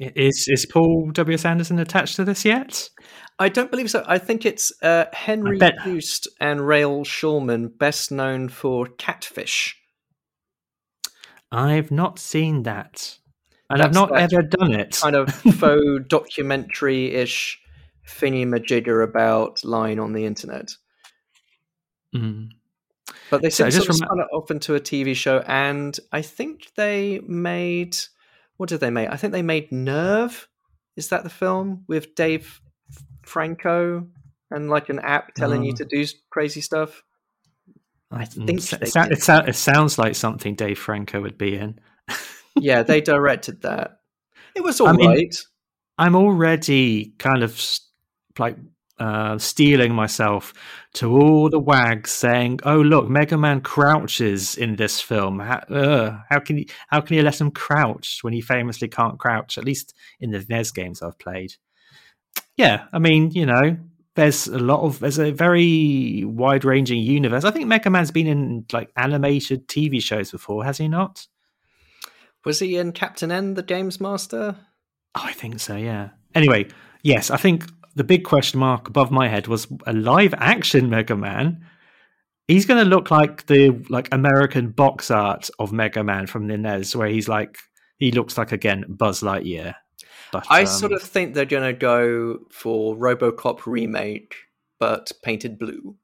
Is is Paul W. S. Anderson attached to this yet? I don't believe so. I think it's uh, Henry Joost and Rel Schulman, best known for Catfish. I've not seen that, and I've not ever done it. kind of [laughs] faux documentary ish thingy majigger about lying on the internet. Mm. But they So I seem just sort of spun it off into a TV show, and I think they made what did they make? I think they made Nerve. Is that the film with Dave Franco and like an app telling you Oh. to do crazy stuff? I think think it, it, it sounds like something Dave Franco would be in. [laughs] yeah, they directed that. It was all I right. I'm already kind of like uh, steeling myself to all the wags saying, "Oh, look, Mega Man crouches in this film. How, uh, how can you how can you let him crouch when he famously can't crouch? At least in the NES games I've played." Yeah, I mean, you know, there's a lot of there's a very wide ranging universe. I think Mega Man's been in like animated TV shows before, has he not? Was he in Captain N, the Games Master? Oh, I think so, yeah. Anyway, yes, I think the big question mark above my head was a live action Mega Man. He's going to look like the like American box art of Mega Man from the NES, where he's like he looks like again Buzz Lightyear. But I um, sort of think they're going to go for RoboCop remake, but painted blue.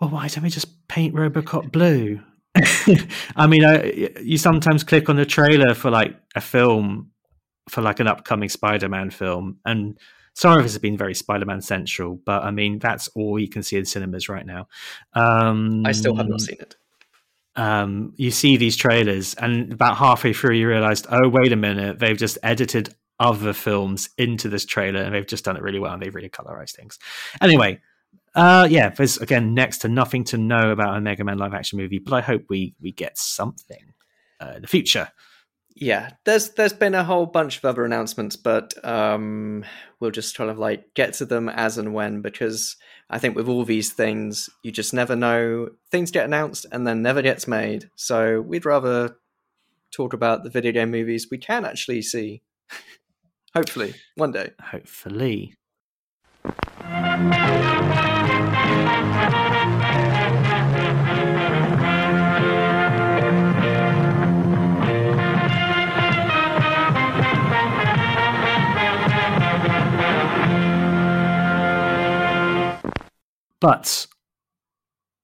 well, why don't we just paint RoboCop blue? [laughs] I mean, I, you sometimes click on the trailer for like a film for like an upcoming Spider-Man film, and some of this has been very Spider-Man central, but I mean that's all you can see in cinemas right now. Um, I still have not seen it. Um, you see these trailers, and about halfway through, you realized, oh wait a minute, they've just edited other films into this trailer, and they've just done it really well, and they've really colorized things. Anyway, uh, yeah, there's again next to nothing to know about a Mega Man live action movie, but I hope we we get something uh, in the future. Yeah, there's there's been a whole bunch of other announcements, but um, we'll just kind of like get to them as and when because I think with all these things, you just never know. Things get announced and then never gets made. So we'd rather talk about the video game movies we can actually see. [laughs] Hopefully, one day. Hopefully. But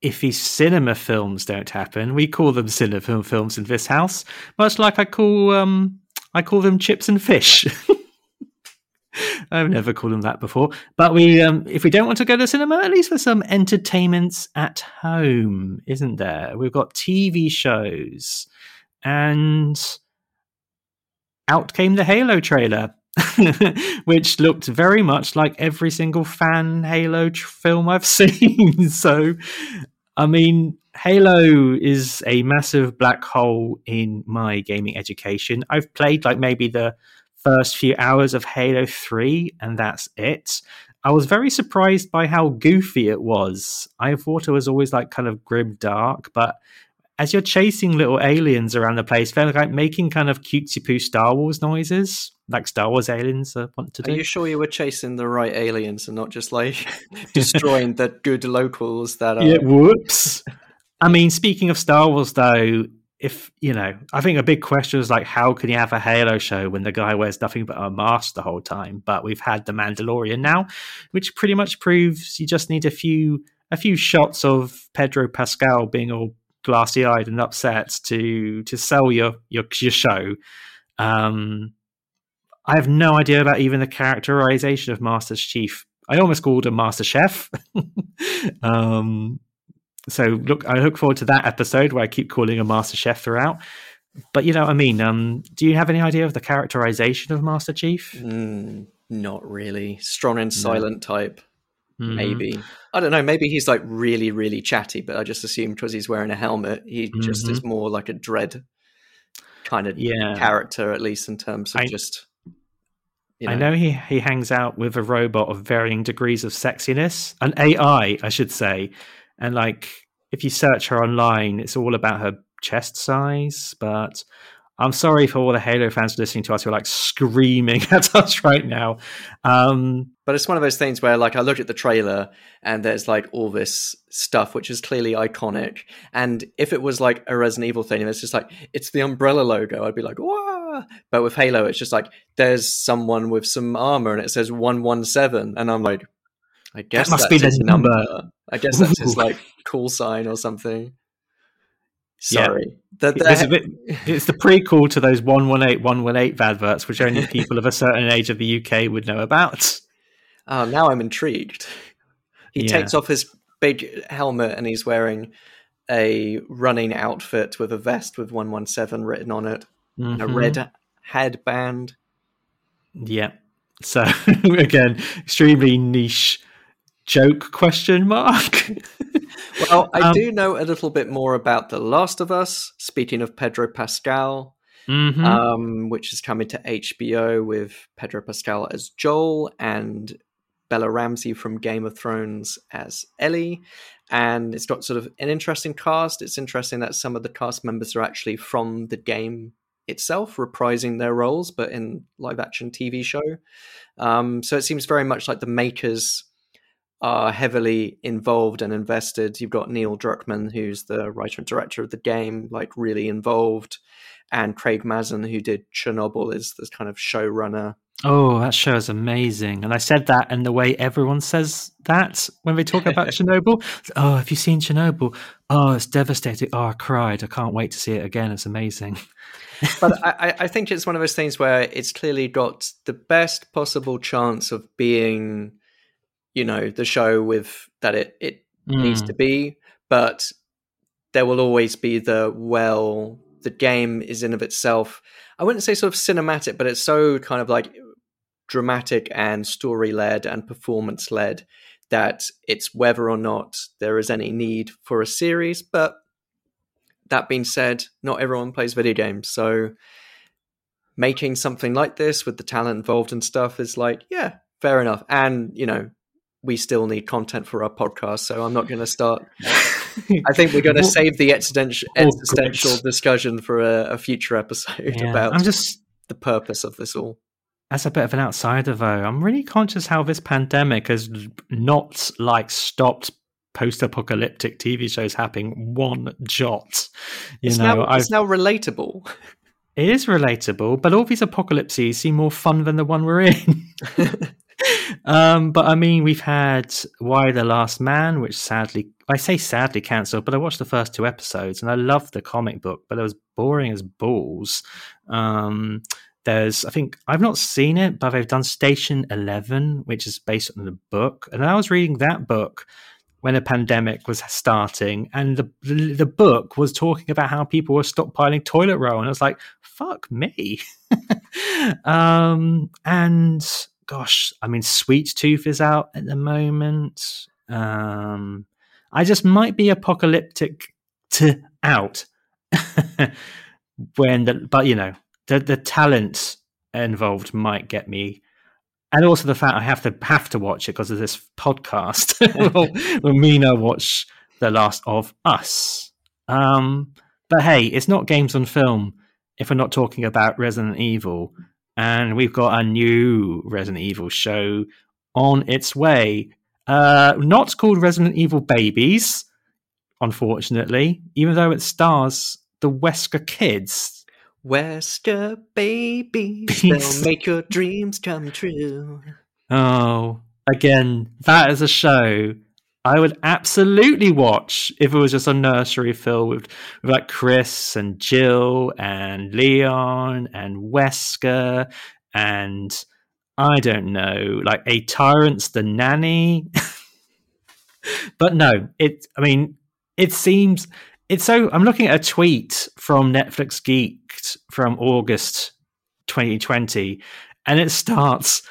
if these cinema films don't happen, we call them cinema films in this house, much like I call um, I call them chips and fish. [laughs] I've never called them that before. But we, um, if we don't want to go to cinema, at least there's some entertainments at home, isn't there? We've got TV shows, and out came the Halo trailer. [laughs] which looked very much like every single fan Halo film I've [laughs] seen. so, I mean, Halo is a massive black hole in my gaming education. I've played like maybe the first few hours of Halo 3, and that's it. I was very surprised by how goofy it was. I thought it was always like kind of grim dark, but as you're chasing little aliens around the place, they're like making kind of cutesy poo Star Wars noises, like Star Wars aliens uh, want to do. Are you sure you were chasing the right aliens and not just like [laughs] destroying the good locals that are. Yeah, whoops. [laughs] I mean, speaking of Star Wars, though, if you know, I think a big question is like, how can you have a Halo show when the guy wears nothing but a mask the whole time? But we've had the Mandalorian now, which pretty much proves you just need a few a few shots of Pedro Pascal being all glassy eyed and upset to to sell your your your show. Um, I have no idea about even the characterization of Master Chief. I almost called him Master Chef. [laughs] um, so look, I look forward to that episode where I keep calling him Master Chef throughout. But you know what I mean. Um, do you have any idea of the characterization of Master Chief? Mm, not really. Strong and silent no. type. Mm-hmm. Maybe. I don't know. Maybe he's like really, really chatty, but I just assumed because he's wearing a helmet, he mm-hmm. just is more like a dread kind of yeah. character, at least in terms of I, just. You know. I know he, he hangs out with a robot of varying degrees of sexiness, an AI, I should say. And like, if you search her online, it's all about her chest size. But I'm sorry for all the Halo fans listening to us who are like screaming [laughs] at us right now. Um, but it's one of those things where, like, I look at the trailer and there's like all this stuff which is clearly iconic. And if it was like a Resident Evil thing and it's just like, it's the Umbrella logo, I'd be like, wow. But with Halo, it's just like, there's someone with some armor and it says 117. And I'm like, I guess that must be the number. number. I guess that's his like call sign or something. Sorry. Yeah. Bit, it's the prequel to those 118, 118 adverts, which only [laughs] people of a certain age of the UK would know about. Oh, now I'm intrigued. He yeah. takes off his big helmet and he's wearing a running outfit with a vest with 117 written on it, mm-hmm. a red headband. Yeah. So, [laughs] again, extremely niche joke question mark [laughs] well i um, do know a little bit more about the last of us speaking of pedro pascal mm-hmm. um, which is coming to hbo with pedro pascal as joel and bella ramsey from game of thrones as ellie and it's got sort of an interesting cast it's interesting that some of the cast members are actually from the game itself reprising their roles but in live action tv show um, so it seems very much like the makers are heavily involved and invested. You've got Neil Druckmann, who's the writer and director of the game, like really involved, and Craig Mazin, who did Chernobyl, is this kind of showrunner. Oh, that show is amazing. And I said that in the way everyone says that when they talk about [laughs] Chernobyl. Oh, have you seen Chernobyl? Oh, it's devastating. Oh, I cried. I can't wait to see it again. It's amazing. But I, I think it's one of those things where it's clearly got the best possible chance of being you know the show with that it it mm. needs to be. But there will always be the well the game is in of itself. I wouldn't say sort of cinematic but it's so kind of like dramatic and story led and performance led that it's whether or not there is any need for a series. But that being said not everyone plays video games so making something like this with the talent involved and stuff is like yeah fair enough and you know we still need content for our podcast, so I'm not going to start. [laughs] I think we're going to save the existential, oh, existential discussion for a, a, future episode yeah, about I'm just the purpose of this all. as a bit of an outsider, though, I'm really conscious how this pandemic has not like stopped post-apocalyptic TV shows happening one jot. You it's know, now, I've- it's now relatable. it is relatable, but all these apocalypses seem more fun than the one we're in. [laughs] um, but I mean, we've had Y the Last Man, which sadly, I say sadly cancelled, but I watched the first two episodes and I loved the comic book, but it was boring as balls. Um, there's, I think, I've not seen it, but they've done Station 11, which is based on the book. And I was reading that book when a pandemic was starting, and the, the book was talking about how people were stockpiling toilet roll, and I was like, "Fuck me." [laughs] um, and gosh, I mean, Sweet Tooth is out at the moment. Um, I just might be apocalyptic to out [laughs] when the, but you know, the the talent involved might get me and also the fact I have to have to watch it because of this podcast. [laughs] mean I watch The Last of Us. Um, but hey, it's not games on film if we're not talking about Resident Evil, and we've got a new Resident Evil show on its way. Uh, not called Resident Evil Babies, unfortunately, even though it stars the Wesker kids. Wesker babies, Bees. they'll make your dreams come true. Oh, again, that is a show I would absolutely watch if it was just a nursery film with, with like Chris and Jill and Leon and Wesker and I don't know, like a tyrant's the nanny. [laughs] but no, it. I mean, it seems it's so. I'm looking at a tweet from Netflix Geeked from August 2020, and it starts.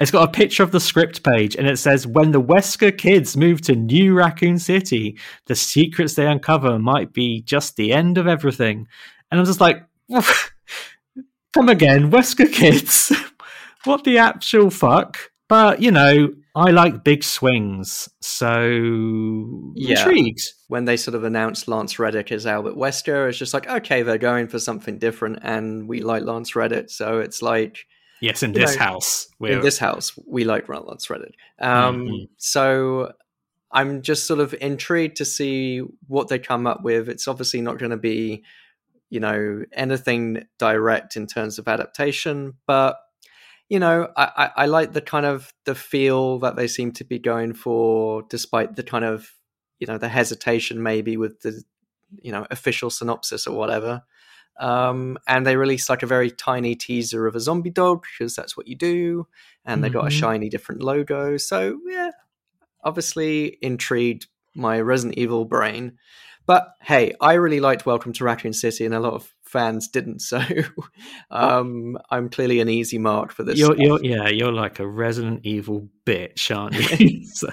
It's got a picture of the script page, and it says, "When the Wesker kids move to New Raccoon City, the secrets they uncover might be just the end of everything." And I'm just like, [laughs] "Come again, Wesker kids? [laughs] what the actual fuck?" But you know, I like big swings, so Yeah. intrigued. When they sort of announced Lance Reddick as Albert Wesker, it's just like, okay, they're going for something different, and we like Lance Reddick, so it's like Yes, in this know, house, in we're this house, we like Lance Reddick. Um, Mhm. So I'm just sort of intrigued to see what they come up with. It's obviously not going to be, you know, anything direct in terms of adaptation, but you know, I, I, I like the kind of the feel that they seem to be going for, despite the kind of, you know, the hesitation maybe with the, you know, official synopsis or whatever. Um, and they released like a very tiny teaser of a zombie dog because that's what you do. And they got a Mhm. shiny different logo. So yeah, obviously intrigued my Resident Evil brain. But hey, I really liked Welcome to Raccoon City, and a lot of fans didn't. So [laughs] um, I'm clearly an easy mark for this. You're, you're, yeah, you're like a Resident Evil bitch, aren't you? [laughs] [laughs] so,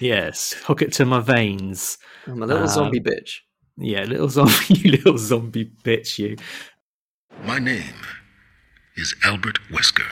yes, hook it to my veins. I'm a little um, zombie bitch. Yeah, little zombie, you little zombie bitch, you. My name is Albert Wesker.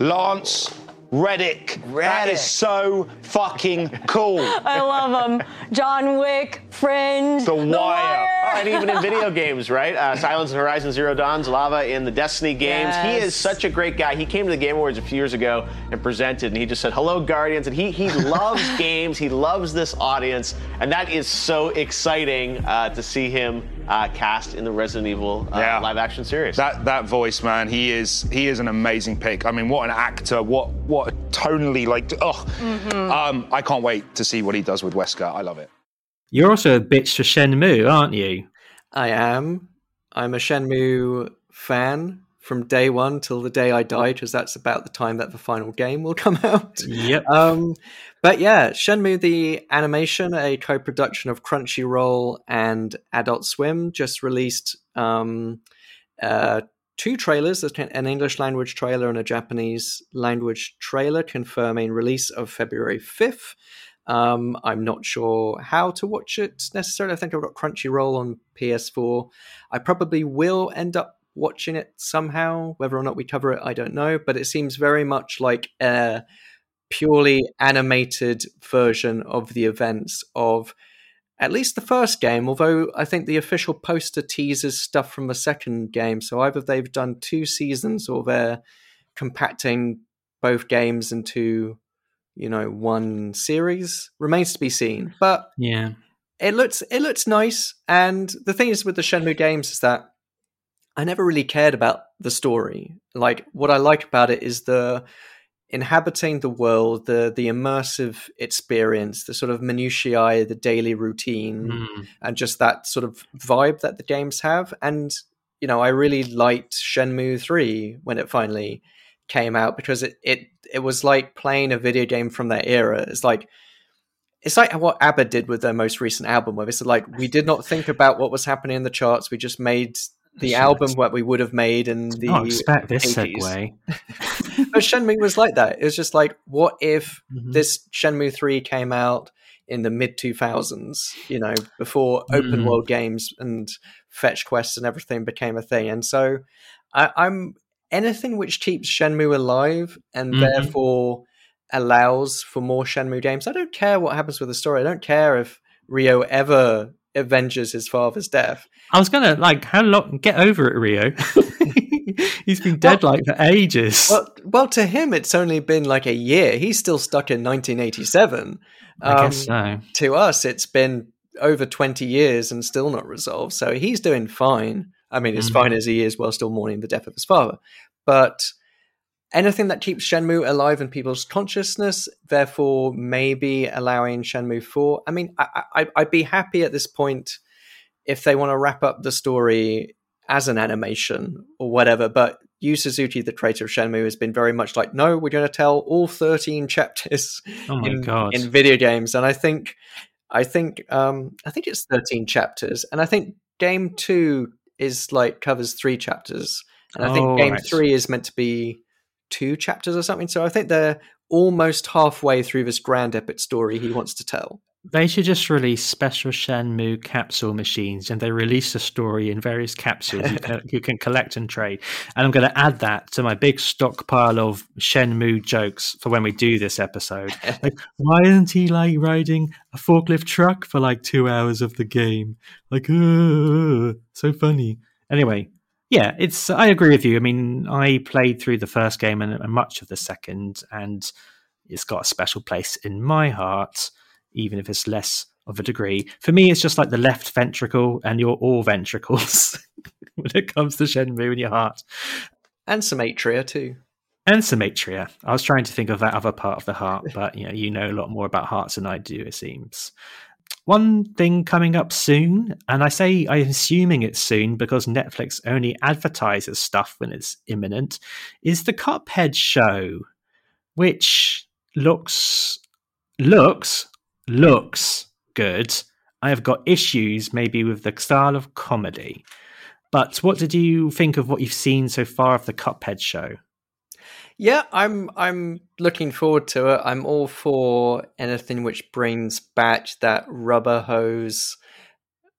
Lance Reddick. Reddick. That is so fucking cool. [laughs] I love him. John Wick, Fringe, The Wire. Oh, and even in video games, right? Uh, Sylens and Horizon Zero Dawn Zavala in the Destiny games. He is such a great guy. He came to the Game Awards a few years ago and presented, and he just said, "Hello, Guardians," and he he [laughs] loves games. He loves this audience, and that is so exciting uh, to see him uh, cast in the Resident Evil uh, Yeah. live action series. That that voice, man, he is he is an amazing pick. I mean, what an actor! What what a tonally like. Oh, um, I can't wait to see what he does with Wesker. I love it. You're also a bitch for Shenmue, aren't you? I am. I'm a Shenmue fan from day one till the day I die, because that's about the time that the final game will [laughs] come out. Yep. Um, but yeah, Shenmue the animation, a co-production of Crunchyroll and Adult Swim, just released um, uh, two trailers: an English language trailer and a Japanese language trailer, confirming release of February fifth. Um, I'm not sure how to watch it necessarily. I think I've got Crunchyroll on PS4. I probably will end up watching it somehow. Whether or not we cover it, I don't know. But it seems very much like a purely animated version of the events of at least the first game. Although I think the official poster teases stuff from the second game. So either they've done two seasons or they're compacting both games into you know one series remains to be seen. But Yeah. it looks it looks nice. And the thing is with the Shenmue games is that I never really cared about the story. Like what I like about it is the inhabiting the world, the the immersive experience, the sort of minutiae, the daily routine, Mm. and just that sort of vibe that the games have. And you know, I really liked Shenmue three when it finally came out because it it it was like playing a video game from that era. It's like it's like what ABBA did with their most recent album, where it's like we did not think about what was happening in the charts. We just made the Shit. album what we would have made in the I expect this 80s. segue. [laughs] but Shenmue was like that. It was just like, what if Mhm. this Shenmue 3 came out in the mid 2000s, you know, before open Mm. world games and fetch quests and everything became a thing? And so I, I'm anything which keeps Shenmue alive and Mhm. therefore allows for more Shenmue games. I don't care what happens with the story. I don't care if Ryo ever avenges his father's death. I was gonna like how long get over it, Ryo. [laughs] He's been dead like for ages. Well, well, to him, it's only been like a year. He's still stuck in 1987. I guess Um, so. To us, it's been over 20 years and still not resolved. So he's doing fine. I mean, as Mhm. fine as he is while still mourning the death of his father. But anything that keeps Shenmue alive in people's consciousness, therefore, maybe allowing Shenmue 4. I mean, I, I, I'd be happy at this point if they want to wrap up the story as an animation or whatever. But Yu Suzuki, the creator of Shenmue, has been very much like, no, we're going to tell all 13 chapters [laughs] Oh in, in video games. And I think, I think, um, I think it's 13 chapters. And I think game two is like covers three chapters. And I think Oh, game right. three is meant to be two chapters or something. So I think they're almost halfway through this grand epic story he wants to tell. They should just release special Shenmue capsule machines, and they release a story in various capsules you can, you can collect and trade. And I'm going to add that to my big stockpile of Shenmue jokes for when we do this episode. [laughs] Like, why isn't he like riding a forklift truck for like two hours of the game? Like, uh, so funny. Anyway, yeah, it's. I agree with you. I mean, I played through the first game and, and much of the second, and it's got a special place in my heart even if it's less of a degree. For me, it's just like the left ventricle, and you're all ventricles [laughs] when it comes to Shenmue in your heart. And some Atria too. And Symmetria. I was trying to think of that other part of the heart, but you know, you know a lot more about hearts than I do, it seems. One thing coming up soon, and I say I'm assuming it's soon because Netflix only advertises stuff when it's imminent, is the Cuphead show, which looks looks looks good. I have got issues maybe with the style of comedy. But what did you think of what you've seen so far of the Cuphead show? Yeah, I'm I'm looking forward to it. I'm all for anything which brings back that rubber hose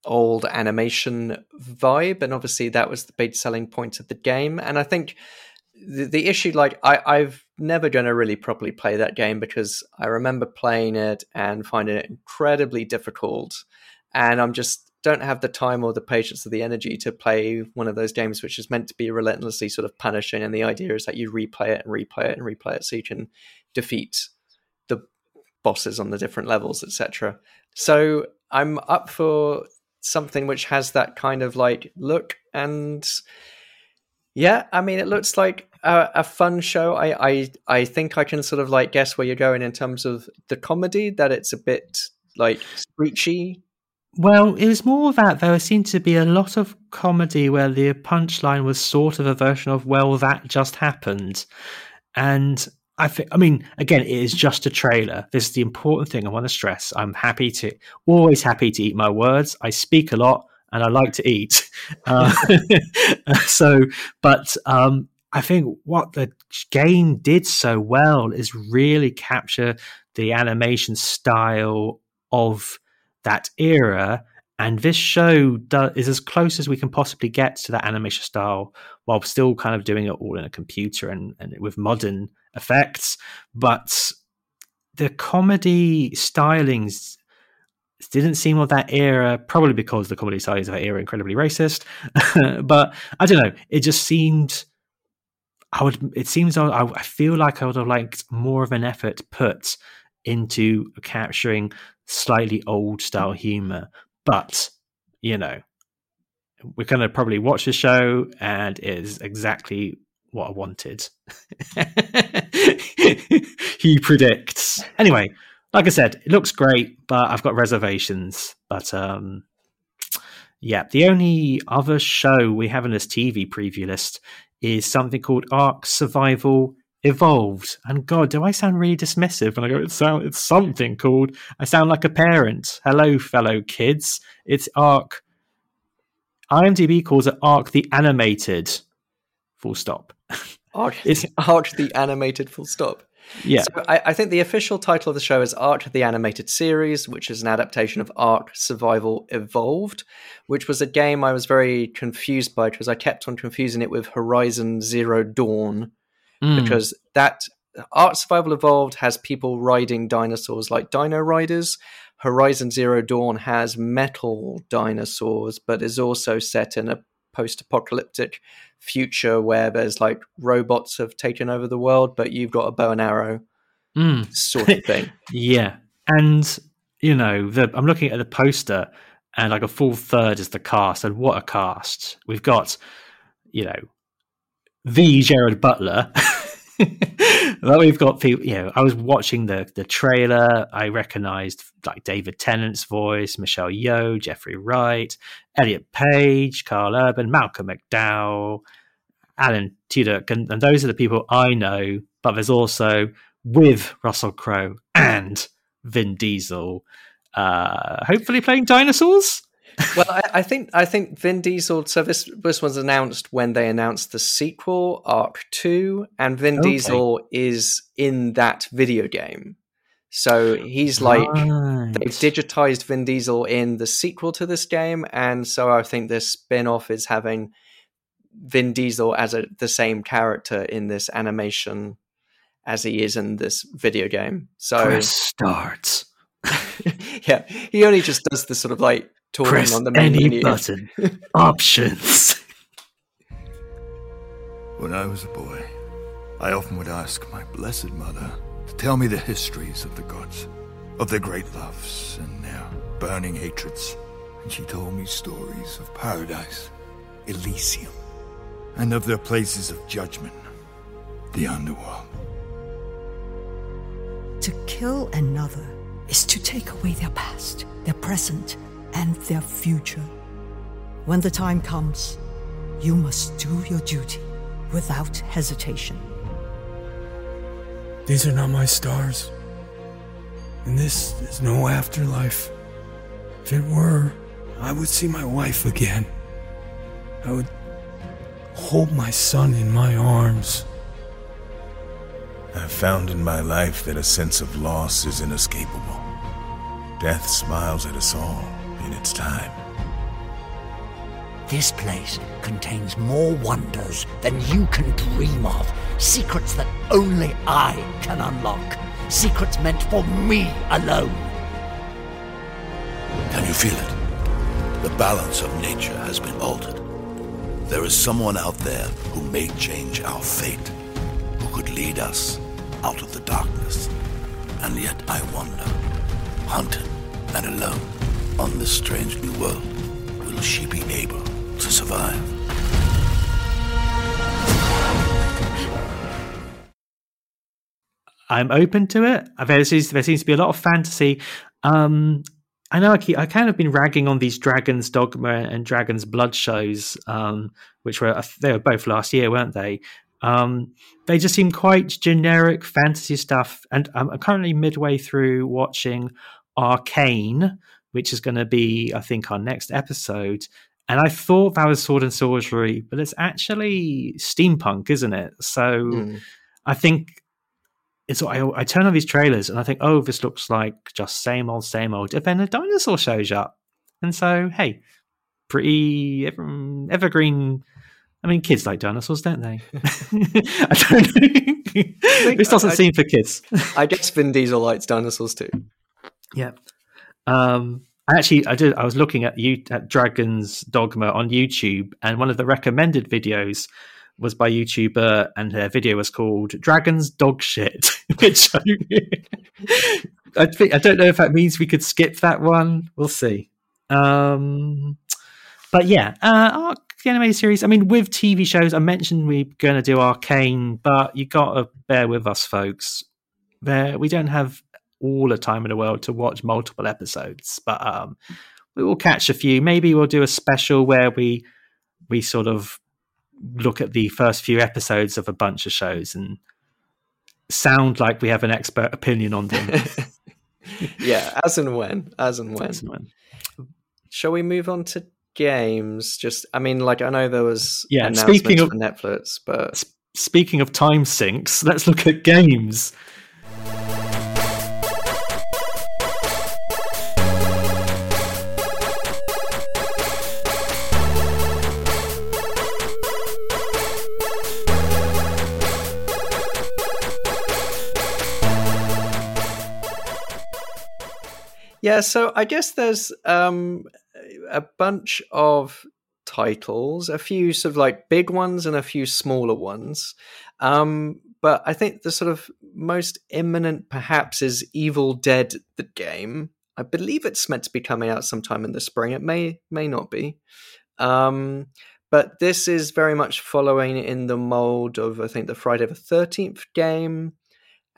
old animation vibe, and obviously that was the big selling point of the game. And I think the, the issue, like I, I've never going to really properly play that game because I remember playing it and finding it incredibly difficult, and I'm just don't have the time or the patience or the energy to play one of those games which is meant to be relentlessly sort of punishing. And the idea is that you replay it and replay it and replay it so you can defeat the bosses on the different levels etc so i'm up for something which has that kind of like look and yeah i mean it looks like a, a fun show I, I i think i can sort of like guess where you're going in terms of the comedy that it's a bit like screechy Well, it was more that there seemed to be a lot of comedy where the punchline was sort of a version of "Well, that just happened," and I think, I mean, again, it is just a trailer. This is the important thing I want to stress. I'm happy to, always happy to eat my words. I speak a lot and I like to eat. [laughs] Uh, [laughs] so, but um, I think what the game did so well is really capture the animation style of that era. And this show do, is as close as we can possibly get to that animation style while still kind of doing it all in a computer and, and with modern effects. But the comedy stylings didn't seem of that era, probably because the comedy stylings of that era incredibly racist. [laughs] but I don't know, it just seemed. I would. It seems I, I feel like I would have liked more of an effort put into capturing slightly old style humor, but you know, we're going to probably watch the show, and it is exactly what I wanted. [laughs] he predicts. Anyway, like I said, it looks great, but I've got reservations. But um, yeah, the only other show we have in this TV preview list is something called Ark Survival Evolved. And God, do I sound really dismissive when I go, it's, sound, it's something called, I sound like a parent. Hello, fellow kids. It's Ark. IMDb calls it Ark the Animated. Full stop. Ark, [laughs] it's Ark the Animated. Full stop. Yeah. So I, I, think the official title of the show is Ark the Animated Series, which is an adaptation of Ark Survival Evolved, which was a game I was very confused by because I kept on confusing it with Horizon Zero Dawn, mm. because that Ark Survival Evolved has people riding dinosaurs like Dino Riders. Horizon Zero Dawn has metal dinosaurs, but is also set in a post apocalyptic future where there's like robots have taken over the world, but you've got a bow and arrow mm. sort of thing. [laughs] yeah. And, you know, the, I'm looking at the poster and like a full third is the cast. And what a cast. We've got, you know, the Gerard Butler. [laughs] well, we've got people. You know, I was watching the the trailer. I recognized like David Tennant's voice, Michelle Yeoh, Jeffrey Wright, Elliot Page, Karl Urban, Malcolm McDowell, Alan Tudyk, and, and those are the people I know. But there's also with Russell Crowe and Vin Diesel, uh, hopefully playing dinosaurs well, I, I, think I think Vin Diesel. So this this was announced when they announced the sequel, Ark Two, and Vin okay. Diesel is in that video game. So he's like right. they've digitized Vin Diesel in the sequel to this game, and so I think this spin-off is having Vin Diesel as a, the same character in this animation as he is in this video game. So Press start. [laughs] yeah, he only just does the sort of like touring Press on the main any menu. button. [laughs] Options. When I was a boy, I often would ask my blessed mother to tell me the histories of the gods, of their great loves and their burning hatreds. And she told me stories of paradise, Elysium, and of their places of judgment, the underworld. To kill another is to take away their past, their present, and their future. When the time comes, you must do your duty without hesitation. These are not my stars. And this is no afterlife. If it were, I would see my wife again. I would hold my son in my arms. I've found in my life that a sense of loss is inescapable. Death smiles at us all in its time. This place contains more wonders than you can dream of. Secrets that only I can unlock. Secrets meant for me alone. Can you feel it? The balance of nature has been altered. There is someone out there who may change our fate, who could lead us out of the darkness. And yet I wonder, hunted and alone, on this strange new world, will she be able to survive? I'm open to it. There seems, there seems to be a lot of fantasy. Um, I know I, keep, I kind of been ragging on these Dragon's Dogma and Dragon's Blood shows, um, which were they were both last year, weren't they? Um, they just seem quite generic fantasy stuff, and I'm currently midway through watching Arcane, which is going to be, I think, our next episode. And I thought that was sword and sorcery, but it's actually steampunk, isn't it? So mm. I think it's I, I, turn on these trailers and I think, oh, this looks like just same old, same old. And then a dinosaur shows up, and so hey, pretty ever, evergreen. I mean, kids like dinosaurs, don't they? [laughs] [laughs] I don't know. this doesn't I, seem for kids. I guess Vin Diesel likes dinosaurs too. Yeah. Um, actually, I did. I was looking at you at Dragon's Dogma on YouTube, and one of the recommended videos was by YouTuber, and her video was called "Dragons Dog Shit," [laughs] which I, I think I don't know if that means we could skip that one. We'll see. Um, but yeah, uh, our animated series. I mean, with TV shows, I mentioned we're going to do Arcane, but you got to bear with us, folks. There, we don't have all the time in the world to watch multiple episodes, but um, we will catch a few. Maybe we'll do a special where we we sort of look at the first few episodes of a bunch of shows and sound like we have an expert opinion on them. [laughs] yeah, as and when, as and when. As and when. Shall we move on to games? Just, I mean, like I know there was yeah. Speaking of Netflix, but speaking of time sinks, let's look at games. Yeah, so I guess there's um, a bunch of titles, a few sort of like big ones and a few smaller ones. Um, but I think the sort of most imminent, perhaps, is Evil Dead the game. I believe it's meant to be coming out sometime in the spring. It may may not be. Um, but this is very much following in the mold of I think the Friday the Thirteenth game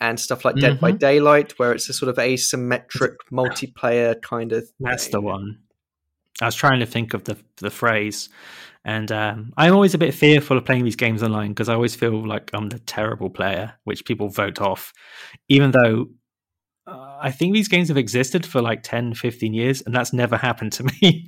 and stuff like Dead mm-hmm. by Daylight, where it's a sort of asymmetric multiplayer kind of. That's the one. I was trying to think of the the phrase, and um, I'm always a bit fearful of playing these games online because I always feel like I'm the terrible player, which people vote off, even though. Uh, I think these games have existed for like 10, 15 years, and that's never happened to [laughs] me.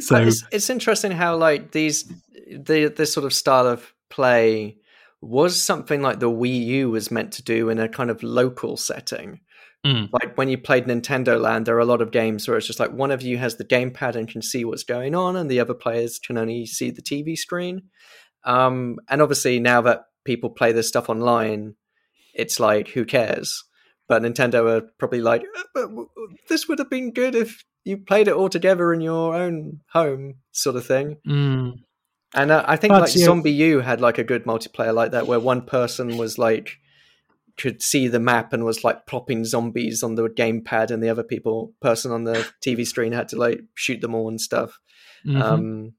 so it's, it's interesting how like these the this sort of style of play was something like the Wii U was meant to do in a kind of local setting. Mm. Like when you played Nintendo Land, there are a lot of games where it's just like one of you has the gamepad and can see what's going on, and the other players can only see the TV screen. Um, and obviously, now that people play this stuff online, it's like who cares? But Nintendo are probably like, uh, this would have been good if you played it all together in your own home, sort of thing. Mm. And uh, I think but, like yeah. ZombiU had like a good multiplayer like that, where one person was like could see the map and was like plopping zombies on the gamepad, and the other people person on the TV screen had to like shoot them all and stuff. Mm-hmm. Um,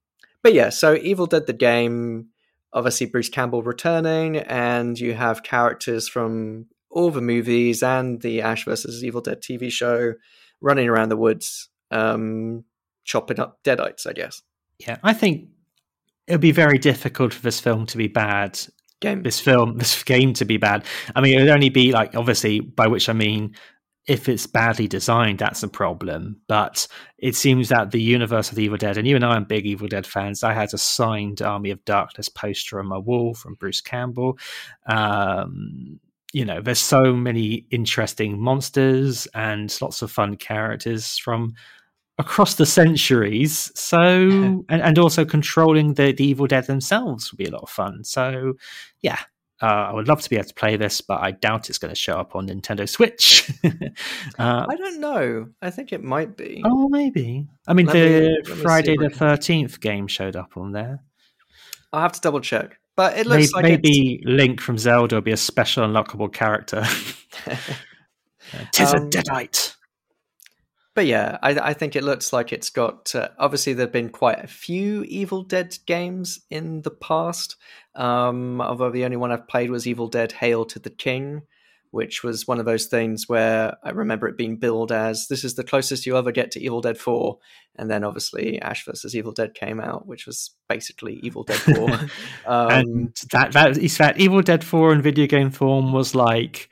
but yeah, so Evil Dead the game, obviously Bruce Campbell returning, and you have characters from all the movies and the Ash versus Evil Dead TV show running around the woods, um, chopping up deadites, I guess. Yeah, I think it would be very difficult for this film to be bad. Game. This film, [laughs] this game to be bad. I mean, it would only be like, obviously, by which I mean, if it's badly designed, that's a problem. But it seems that the universe of the Evil Dead, and you and I are big Evil Dead fans. I had a signed Army of Darkness poster on my wall from Bruce Campbell. Um, you know, there's so many interesting monsters and lots of fun characters from across the centuries. So, and, and also controlling the, the Evil Dead themselves would be a lot of fun. So, yeah, uh, I would love to be able to play this, but I doubt it's going to show up on Nintendo Switch. [laughs] uh, I don't know. I think it might be. Oh, maybe. I mean, let the me, Friday the Thirteenth game showed up on there. I'll have to double check, but it looks maybe, like maybe Link from Zelda will be a special unlockable character. [laughs] [laughs] Tis um, a deadite but yeah, I, I, think it looks like it's got. Uh, obviously, there've been quite a few Evil Dead games in the past. Um, although the only one I've played was Evil Dead: Hail to the King, which was one of those things where I remember it being billed as this is the closest you ever get to Evil Dead Four, and then obviously Ash versus Evil Dead came out, which was basically Evil Dead Four. [laughs] um, and that that is that Evil Dead Four in video game form was like.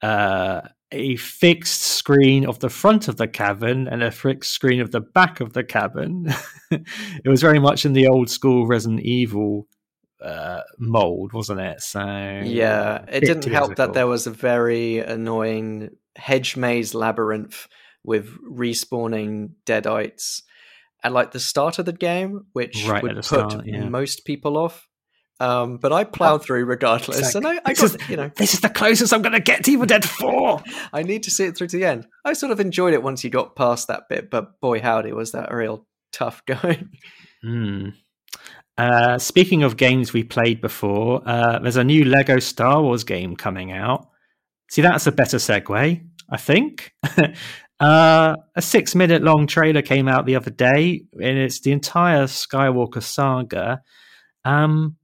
Uh, a fixed screen of the front of the cabin and a fixed screen of the back of the cabin. [laughs] it was very much in the old school Resident Evil uh, mold, wasn't it? So yeah, it didn't help that there was a very annoying hedge maze labyrinth with respawning deadites at like the start of the game, which right would put start, yeah. most people off. Um, but I plowed through regardless, exactly. and I, I got is, you know this is the closest I'm going to get to Evil Dead Four. [laughs] I need to see it through to the end. I sort of enjoyed it once you got past that bit, but boy howdy was that a real tough [laughs] going. Mm. Uh, speaking of games we played before, uh, there's a new Lego Star Wars game coming out. See, that's a better segue, I think. [laughs] uh, a six minute long trailer came out the other day, and it's the entire Skywalker saga. Um,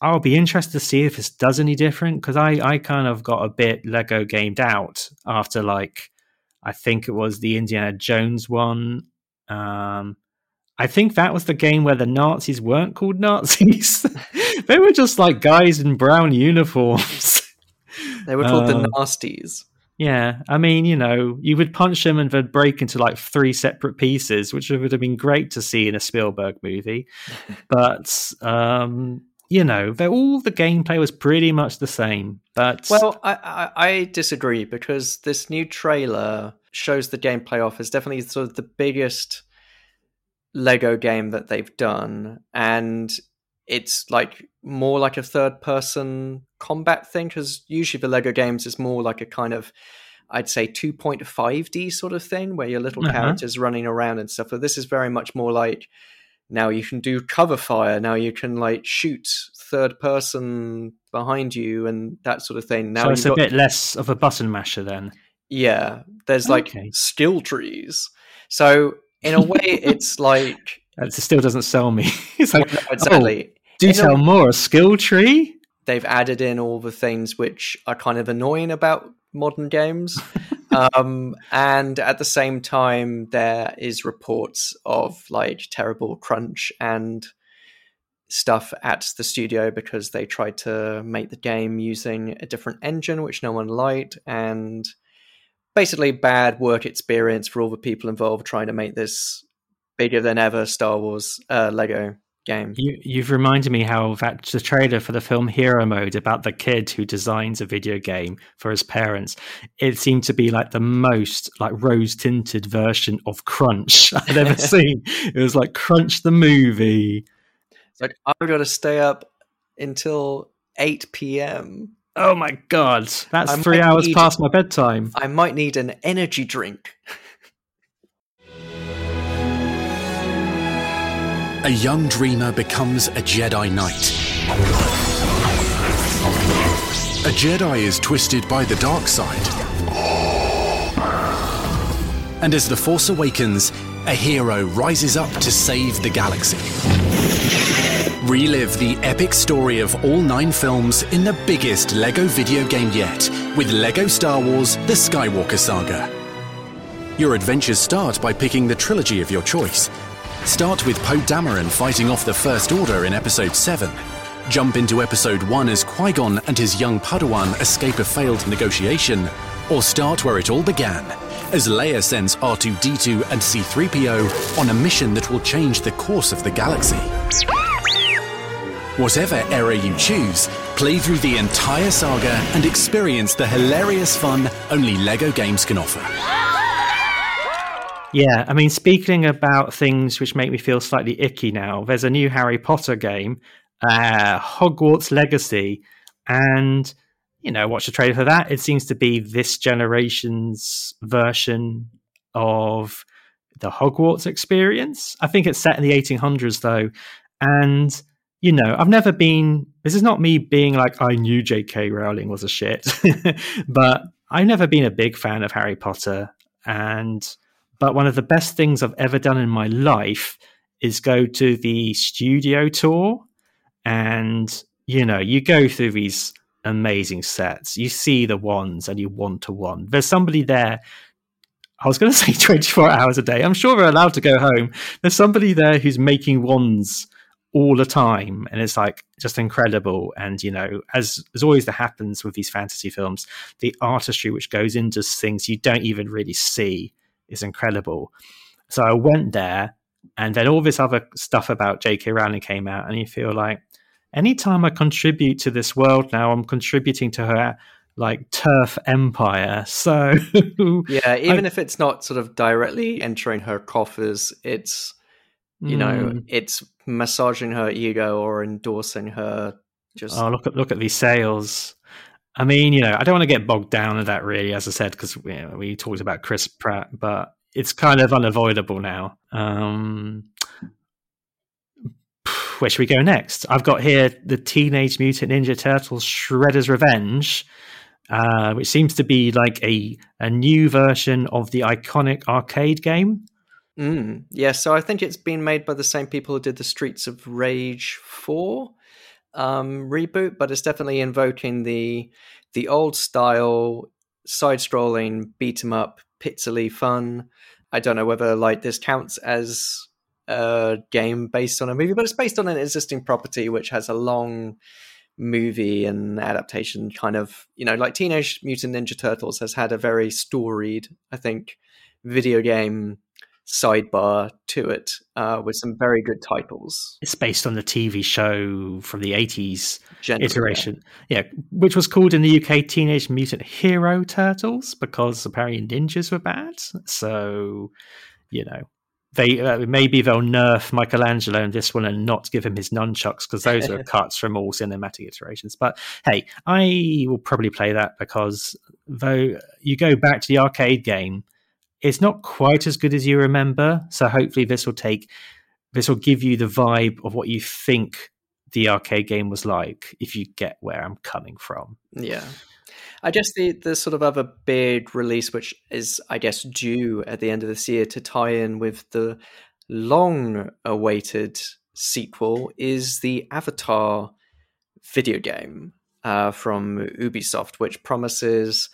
I'll be interested to see if this does any different because I, I kind of got a bit Lego gamed out after like I think it was the Indiana Jones one. Um, I think that was the game where the Nazis weren't called [laughs] Nazis. they were just like guys in brown uniforms. They were called Uh, the Nasties. Yeah, I mean, you know, you would punch them and they'd break into like three separate pieces, which would have been great to see in a Spielberg movie. [laughs] but um, you know, they're all the gameplay was pretty much the same. But Well, I, I, I disagree because this new trailer shows the gameplay off as definitely sort of the biggest Lego game that they've done, and it's like more like a third person combat thing because usually the Lego games is more like a kind of I'd say 2.5D sort of thing where your little Uh-huh. characters running around and stuff. But this is very much more like now you can do cover fire. Now you can like shoot third person behind you and that sort of thing. Now so it's a got- bit less of a button masher then. yeah, there's like Okay. skill trees. So in a way, [laughs] it's like uh, it still doesn't sell me. [laughs] it's like, no, exactly. oh, do In a- more. A skill tree? they've added in all the things which are kind of annoying about modern games. [laughs] um, and at the same time, there is reports of like terrible crunch and stuff at the studio because they tried to make the game using a different engine which no one liked and basically bad work experience for all the people involved trying to make this bigger than ever Star Wars uh, Lego game. You, you've reminded me how that the trailer for the film Hero Mode about the kid who designs a video game for his parents. It seemed to be like the most like rose tinted version of Crunch [laughs] I'd ever [laughs] seen. It was like Crunch the movie. It's like I've got to stay up until 8 p.m. Oh my god, that's I three hours need- past my bedtime. I might need an energy drink. [laughs] A young dreamer becomes a Jedi Knight. A Jedi is twisted by the dark side. And as the Force awakens, a hero rises up to save the galaxy. Relive the epic story of all nine films in the biggest LEGO video game yet with LEGO Star Wars The Skywalker Saga. Your adventures start by picking the trilogy of your choice. Start with Poe Dameron fighting off the First Order in Episode 7. Jump into Episode 1 as Qui Gon and his young Padawan escape a failed negotiation. Or start where it all began, as Leia sends R2D2 and C3PO on a mission that will change the course of the galaxy. Whatever era you choose, play through the entire saga and experience the hilarious fun only LEGO games can offer. Yeah, I mean, speaking about things which make me feel slightly icky now, there's a new Harry Potter game, uh, Hogwarts Legacy, and you know, watch the trailer for that. It seems to be this generation's version of the Hogwarts experience. I think it's set in the 1800s though, and you know, I've never been. This is not me being like I knew J.K. Rowling was a shit, [laughs] but I've never been a big fan of Harry Potter, and but one of the best things I've ever done in my life is go to the studio tour, and you know, you go through these amazing sets. You see the ones, and you want to one. There's somebody there. I was going [laughs] to say 24 hours a day. I'm sure they're allowed to go home. There's somebody there who's making wands all the time and it's like just incredible and you know as as always that happens with these fantasy films the artistry which goes into things you don't even really see is incredible so i went there and then all this other stuff about jk rowling came out and you feel like anytime i contribute to this world now i'm contributing to her like TERF empire [laughs] so Yeah, even I- if it's not sort of directly entering her coffers, it's you know, Mm. it's massaging her ego or endorsing her. Just Oh, look at look at these sales. I mean, you know, I don't want to get bogged down in that really, as I said, because know, we talked about Chris Pratt, but it's kind of unavoidable now. Um, where should we go next? I've got here the Teenage Mutant Ninja Turtles Shredder's Revenge, uh, which seems to be like a, a new version of the iconic arcade game. Mm, yeah, so I think it's been made by the same people who did the Streets of Rage 4 um, reboot, but it's definitely invoking the the old style side scrolling beat 'em up pixely fun. I don't know whether like this counts as a game based on a movie, but it's based on an existing property which has a long movie and adaptation kind of you know like teenage mutant ninja turtles has had a very storied i think video game sidebar to it uh, with some very good titles It's based on the TV show from the 80s Generally, iteration. Yeah. which was called in the UK Teenage Mutant Hero Turtles because apparently ninjas were bad. So, you know, they uh, maybe they'll nerf Michelangelo in this one and not give him his nunchucks because those are [laughs] cuts from all cinematic iterations. But hey, I will probably play that because though you go back to the arcade game, it's not quite as good as you remember. So hopefully this will take this will give you the vibe of what you think the arcade game was like if you get where I'm coming from. Yeah. I guess the, the sort of other big release, which is, I guess, due at the end of this year to tie in with the long awaited sequel, is the Avatar video game uh, from Ubisoft, which promises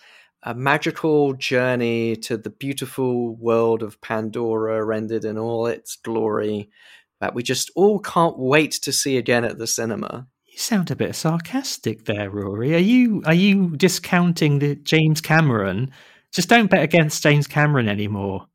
a magical journey to the beautiful world of Pandora rendered in all its glory that we just all can't wait to see again at the cinema. You sound a bit sarcastic there, Rory. Are you are you discounting the James Cameron? Just don't bet against James Cameron anymore.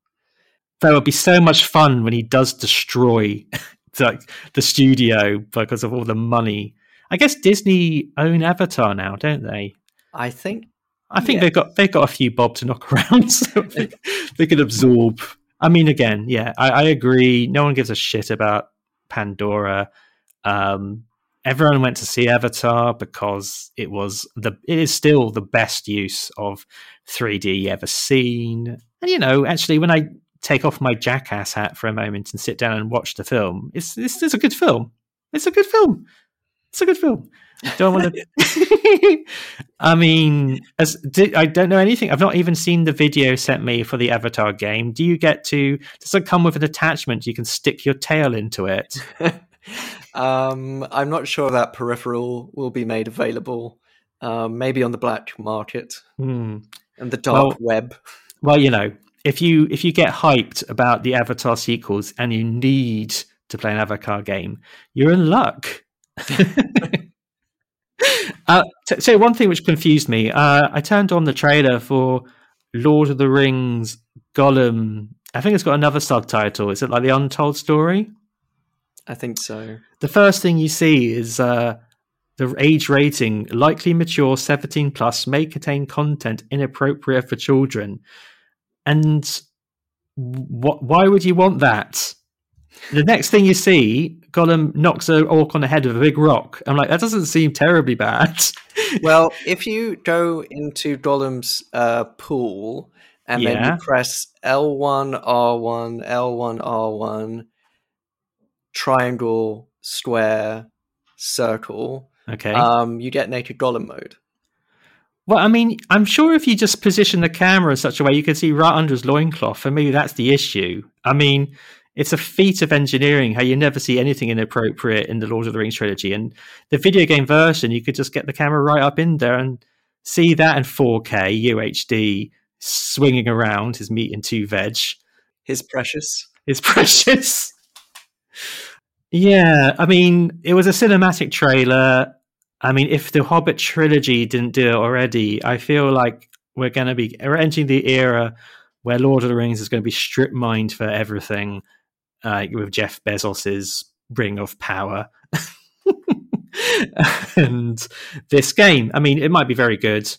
That would be so much fun when he does destroy [laughs] like the studio because of all the money. I guess Disney own Avatar now, don't they? I think I think Yeah. they've got they've got a few bob to knock [laughs] around, so think they could absorb. I mean, again, yeah, I, I agree. No one gives a shit about Pandora. Um, everyone went to see Avatar because it was the it is still the best use of 3D ever seen. And you know, actually, when I take off my jackass hat for a moment and sit down and watch the film, it's it's, it's a good film. It's a good film. It's a good film. Don't want to. [laughs] I mean, as di- I don't know anything. I've not even seen the video sent me for the Avatar game. Do you get to? Does it come with an attachment? You can stick your tail into it. [laughs] Um, I'm not sure that peripheral will be made available. Um, maybe on the black market Hmm. and the dark Well- web. Well, you know, if you if you get hyped about the Avatar sequels and you need to play an Avatar game, you're in luck. [laughs] uh, t- so one thing which confused me, uh, I turned on the trailer for Lord of the Rings Gollum. I think it's got another subtitle. Is it like the Untold Story? I think so. The first thing you see is uh, the age rating likely mature 17 plus may contain content inappropriate for children. And wh- why would you want that? The next thing you see, Gollum knocks an orc on the head with a big rock. I'm like, that doesn't seem terribly bad. [laughs] well, if you go into Gollum's uh, pool and then you press L1, R1, L1, R1, triangle, square, circle, Okay. um, you get naked Gollum mode. Well, I mean, I'm sure if you just position the camera in such a way, you can see right under his loincloth, and maybe that's the issue. I mean, it's a feat of engineering how you never see anything inappropriate in the Lord of the Rings trilogy. And the video game version, you could just get the camera right up in there and see that in 4K UHD swinging around his meat and two veg. His precious. His [laughs] precious. Yeah, I mean, it was a cinematic trailer. I mean, if the Hobbit trilogy didn't do it already, I feel like we're going to be we're entering the era where Lord of the Rings is going to be strip mined for everything, uh, with Jeff Bezos's Ring of Power. [laughs] and this game, I mean, it might be very good,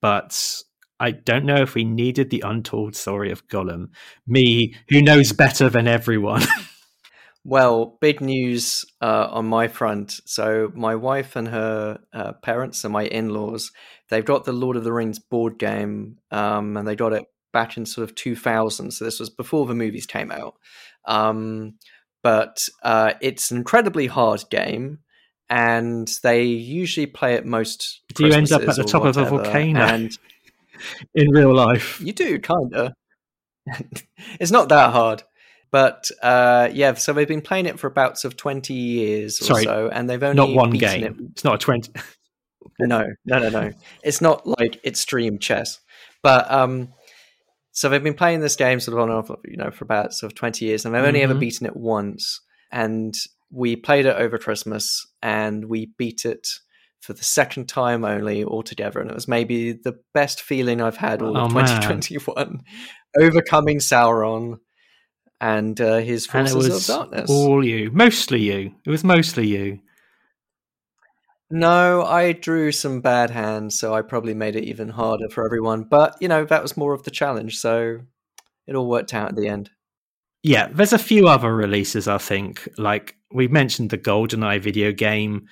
but I don't know if we needed the untold story of Gollum. Me, who knows better than everyone. [laughs] Well, big news uh, on my front. So, my wife and her uh, parents and my in laws, they've got the Lord of the Rings board game, um, and they got it back in sort of 2000. So, this was before the movies came out. Um, but uh, it's an incredibly hard game, and they usually play it most. Do you end up at the top of a volcano And [laughs] in real life? you do kind of. [laughs] it's not that hard, but uh, yeah. So they've been playing it for about sort of twenty years or Sorry, so, and they've only not one game. it It's not a twenty. no, no, no, no. [laughs] It's not like extreme chess, but um, so they've been playing this game sort of on and off, you know, for about sort of twenty years, and they've only ever Mhm. beaten it once. And we played it over Christmas, and we beat it for the second time only altogether, and it was maybe the best feeling I've had all Oh, of man. 2021, [laughs] overcoming Sauron and uh, his and forces it was of darkness. all you, mostly you. It was mostly you. No, I drew some bad hands, so I probably made it even harder for everyone. But you know, that was more of the challenge, so it all worked out at the end. Yeah, there's a few other releases. I think, like we mentioned, the GoldenEye video game.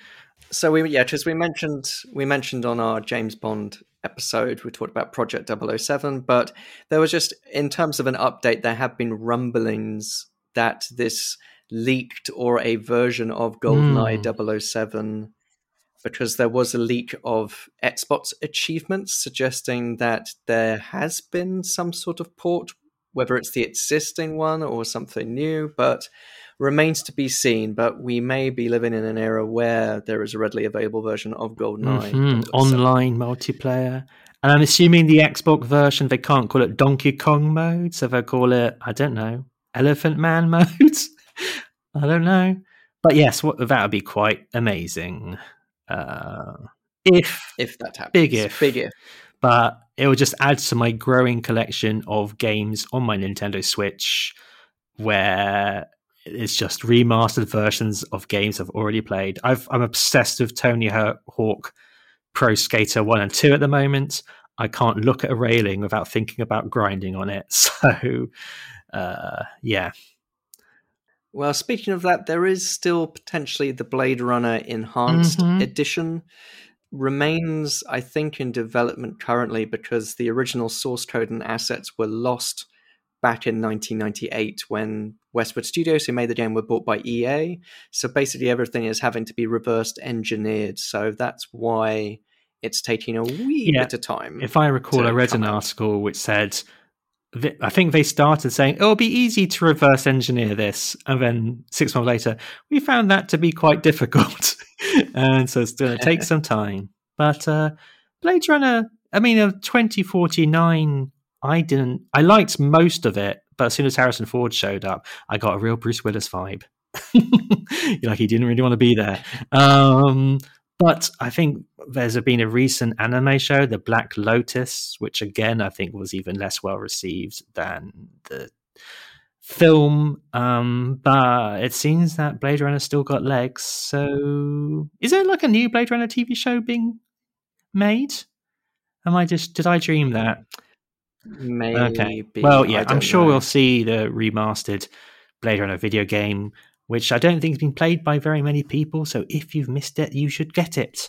So we yeah, because we mentioned we mentioned on our James Bond episode, we talked about Project 007, but there was just in terms of an update, there have been rumblings that this leaked or a version of GoldenEye hmm. 007 because there was a leak of Xbox achievements suggesting that there has been some sort of port, whether it's the existing one or something new, but remains to be seen. But we may be living in an era where there is a readily available version of GoldenEye. Mhm, Online multiplayer. And I'm assuming the Xbox version they can't call it Donkey Kong mode, so they'll call it I don't know Elephant Man [laughs] mode. I don't know, but yes, what, that would be quite amazing. Uh, if if that happens, big if, big if. but it will just add to my growing collection of games on my Nintendo Switch, where it's just remastered versions of games I've already played. I've, I'm obsessed with Tony Hawk Pro Skater 1 and 2 at the moment. I can't look at a railing without thinking about grinding on it. [laughs] So, uh, yeah. Well, speaking of that, there is still potentially the Blade Runner Enhanced Mhm. Edition remains, I think, in development currently because the original source code and assets were lost back in 1998 when Westwood Studios, who made the game, were bought by EA. So basically, everything is having to be reversed engineered. So that's why it's taking a wee Yeah. bit of time. If I recall, I read an out. article which said, I think they started saying it'll be easy to reverse engineer this, and then six months later, we found that to be quite [laughs] difficult, and so it's going to take some time. But uh, Blade Runner, I mean, of 2049, I didn't. I liked most of it, but as soon as Harrison Ford showed up, I got a real Bruce Willis vibe. [laughs] like he didn't really want to be there. Um, but I think there's been a recent anime show, The Black Lotus, which again I think was even less well received than the film. Um, but it seems that Blade Runner still got legs. So is there like a new Blade Runner TV show being made? Am I just did I dream that? Maybe. Okay. Well, yeah, I'm sure know. we'll see the remastered Blade Runner video game, which I don't think has been played by very many people. So if you've missed it, you should get it.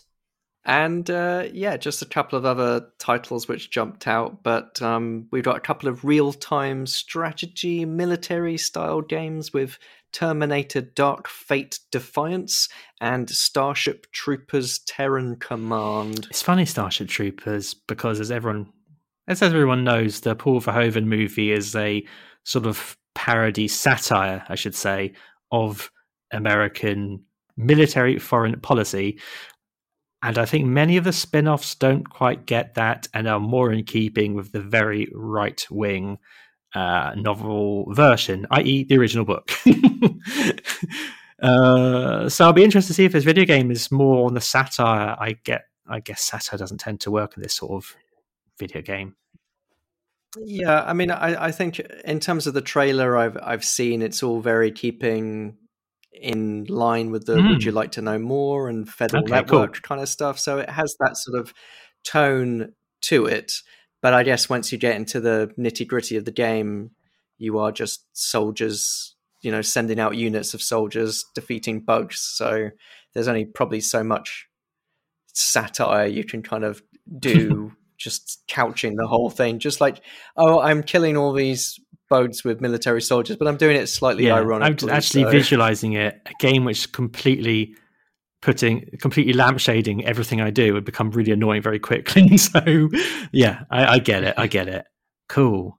And uh, yeah, just a couple of other titles which jumped out, but um, we've got a couple of real time strategy, military style games with Terminator Dark Fate Defiance and Starship Troopers Terran Command. It's funny, Starship Troopers, because as everyone, as everyone knows, the Paul Verhoeven movie is a sort of parody satire, I should say, of American military foreign policy. And I think many of the spin offs don't quite get that and are more in keeping with the very right wing uh, novel version, i.e., the original book. [laughs] uh, so I'll be interested to see if this video game is more on the satire. I get, I guess satire doesn't tend to work in this sort of video game. Yeah, I mean, I, I think in terms of the trailer I've I've seen, it's all very keeping in line with the Mm. "Would you like to know more?" and Federal Okay, cool. Network kind of stuff. So it has that sort of tone to it. But I guess once you get into the nitty gritty of the game, you are just soldiers, you know, sending out units of soldiers defeating bugs. So there's only probably so much satire you can kind of [laughs] do just couching the whole thing just like oh i'm killing all these boats with military soldiers, but I'm doing it slightly yeah, ironically. I'm actually so- visualizing it. A game which completely putting completely lampshading everything I do would become really annoying very quickly. [laughs] so yeah, I, I get it. I get it. Cool.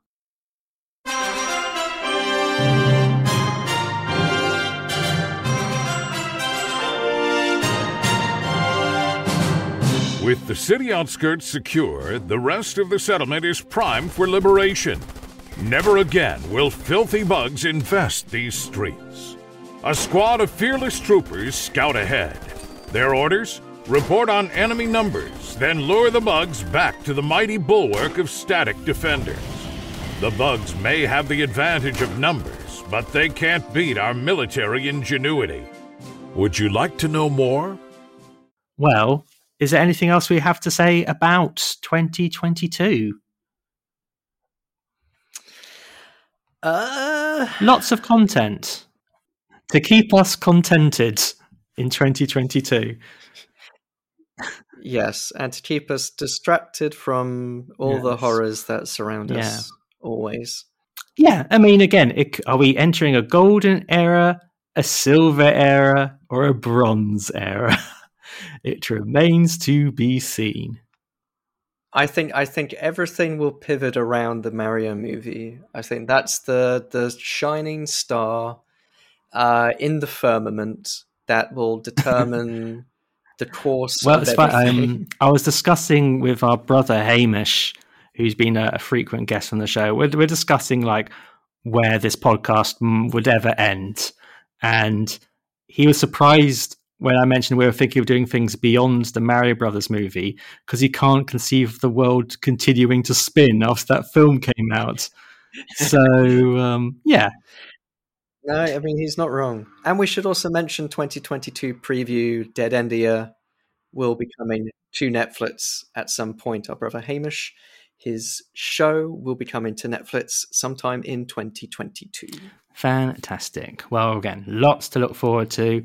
With the city outskirts secure, the rest of the settlement is primed for liberation. Never again will filthy bugs infest these streets. A squad of fearless troopers scout ahead. Their orders? Report on enemy numbers, then lure the bugs back to the mighty bulwark of static defenders. The bugs may have the advantage of numbers, but they can't beat our military ingenuity. Would you like to know more? Well, is there anything else we have to say about 2022? Uh, Lots of content to keep us contented in 2022. yes, and to keep us distracted from all the horrors that surround Yeah. us always. Yeah, I mean, again, it, are we entering a golden era, a silver era, or a bronze era? [laughs] it remains to be seen. I think I think everything will pivot around the Mario movie. I think that's the the shining star uh, in the firmament that will determine [laughs] the course. Well, of it's fun. Um, I was discussing with our brother Hamish, who's been a, a frequent guest on the show. We're, we're discussing like where this podcast would ever end, and he was surprised when I mentioned we were thinking of doing things beyond the Mario Brothers movie because he can't conceive of the world continuing to spin after that film came out. So um, yeah, No, I mean he's not wrong. And we should also mention 2022 preview DeadEndia will be coming to Netflix at some point. Our brother Hamish, his show will be coming to Netflix sometime in 2022. Fantastic. Well, again, lots to look forward to.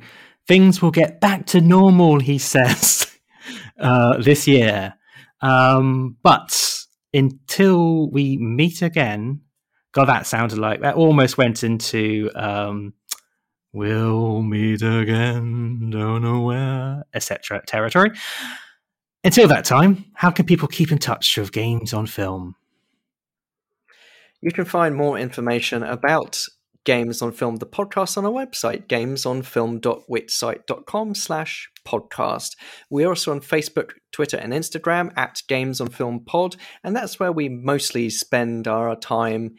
Things will get back to normal, he says, [laughs] uh, this year. Um, but until we meet again, God, that sounded like that almost went into um, we'll meet again, don't know where, etc. territory. Until that time, how can people keep in touch with games on film? You can find more information about Games on Film, the podcast, on our website, gamesonfilm.wixsite.com slash podcast. We're also on Facebook, Twitter, and Instagram at Games on Film Pod, and that's where we mostly spend our time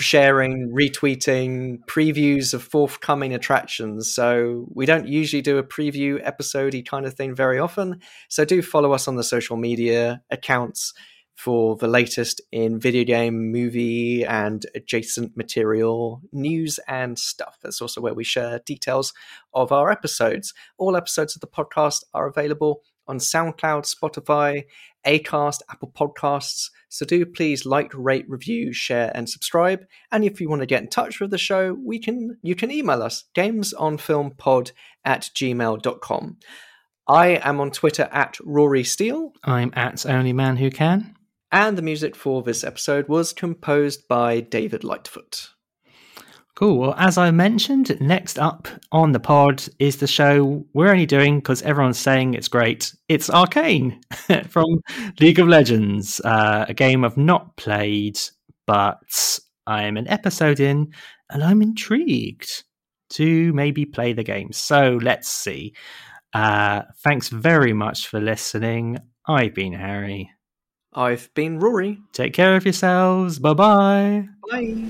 sharing, retweeting previews of forthcoming attractions. So we don't usually do a preview episode kind of thing very often. So do follow us on the social media accounts for the latest in video game, movie, and adjacent material news and stuff. That's also where we share details of our episodes. All episodes of the podcast are available on SoundCloud, Spotify, Acast, Apple Podcasts. So do please like, rate, review, share, and subscribe. And if you want to get in touch with the show, we can you can email us gamesonfilmpod at gmail.com. I am on Twitter at Rory Steele. I'm at Only Man Who Can. And the music for this episode was composed by David Lightfoot. Cool. Well, as I mentioned, next up on the pod is the show we're only doing because everyone's saying it's great. It's Arcane [laughs] from League of Legends, uh, a game I've not played, but I'm an episode in and I'm intrigued to maybe play the game. So let's see. Uh, thanks very much for listening. I've been Harry. I've been Rory. Take care of yourselves. Bye-bye. Bye.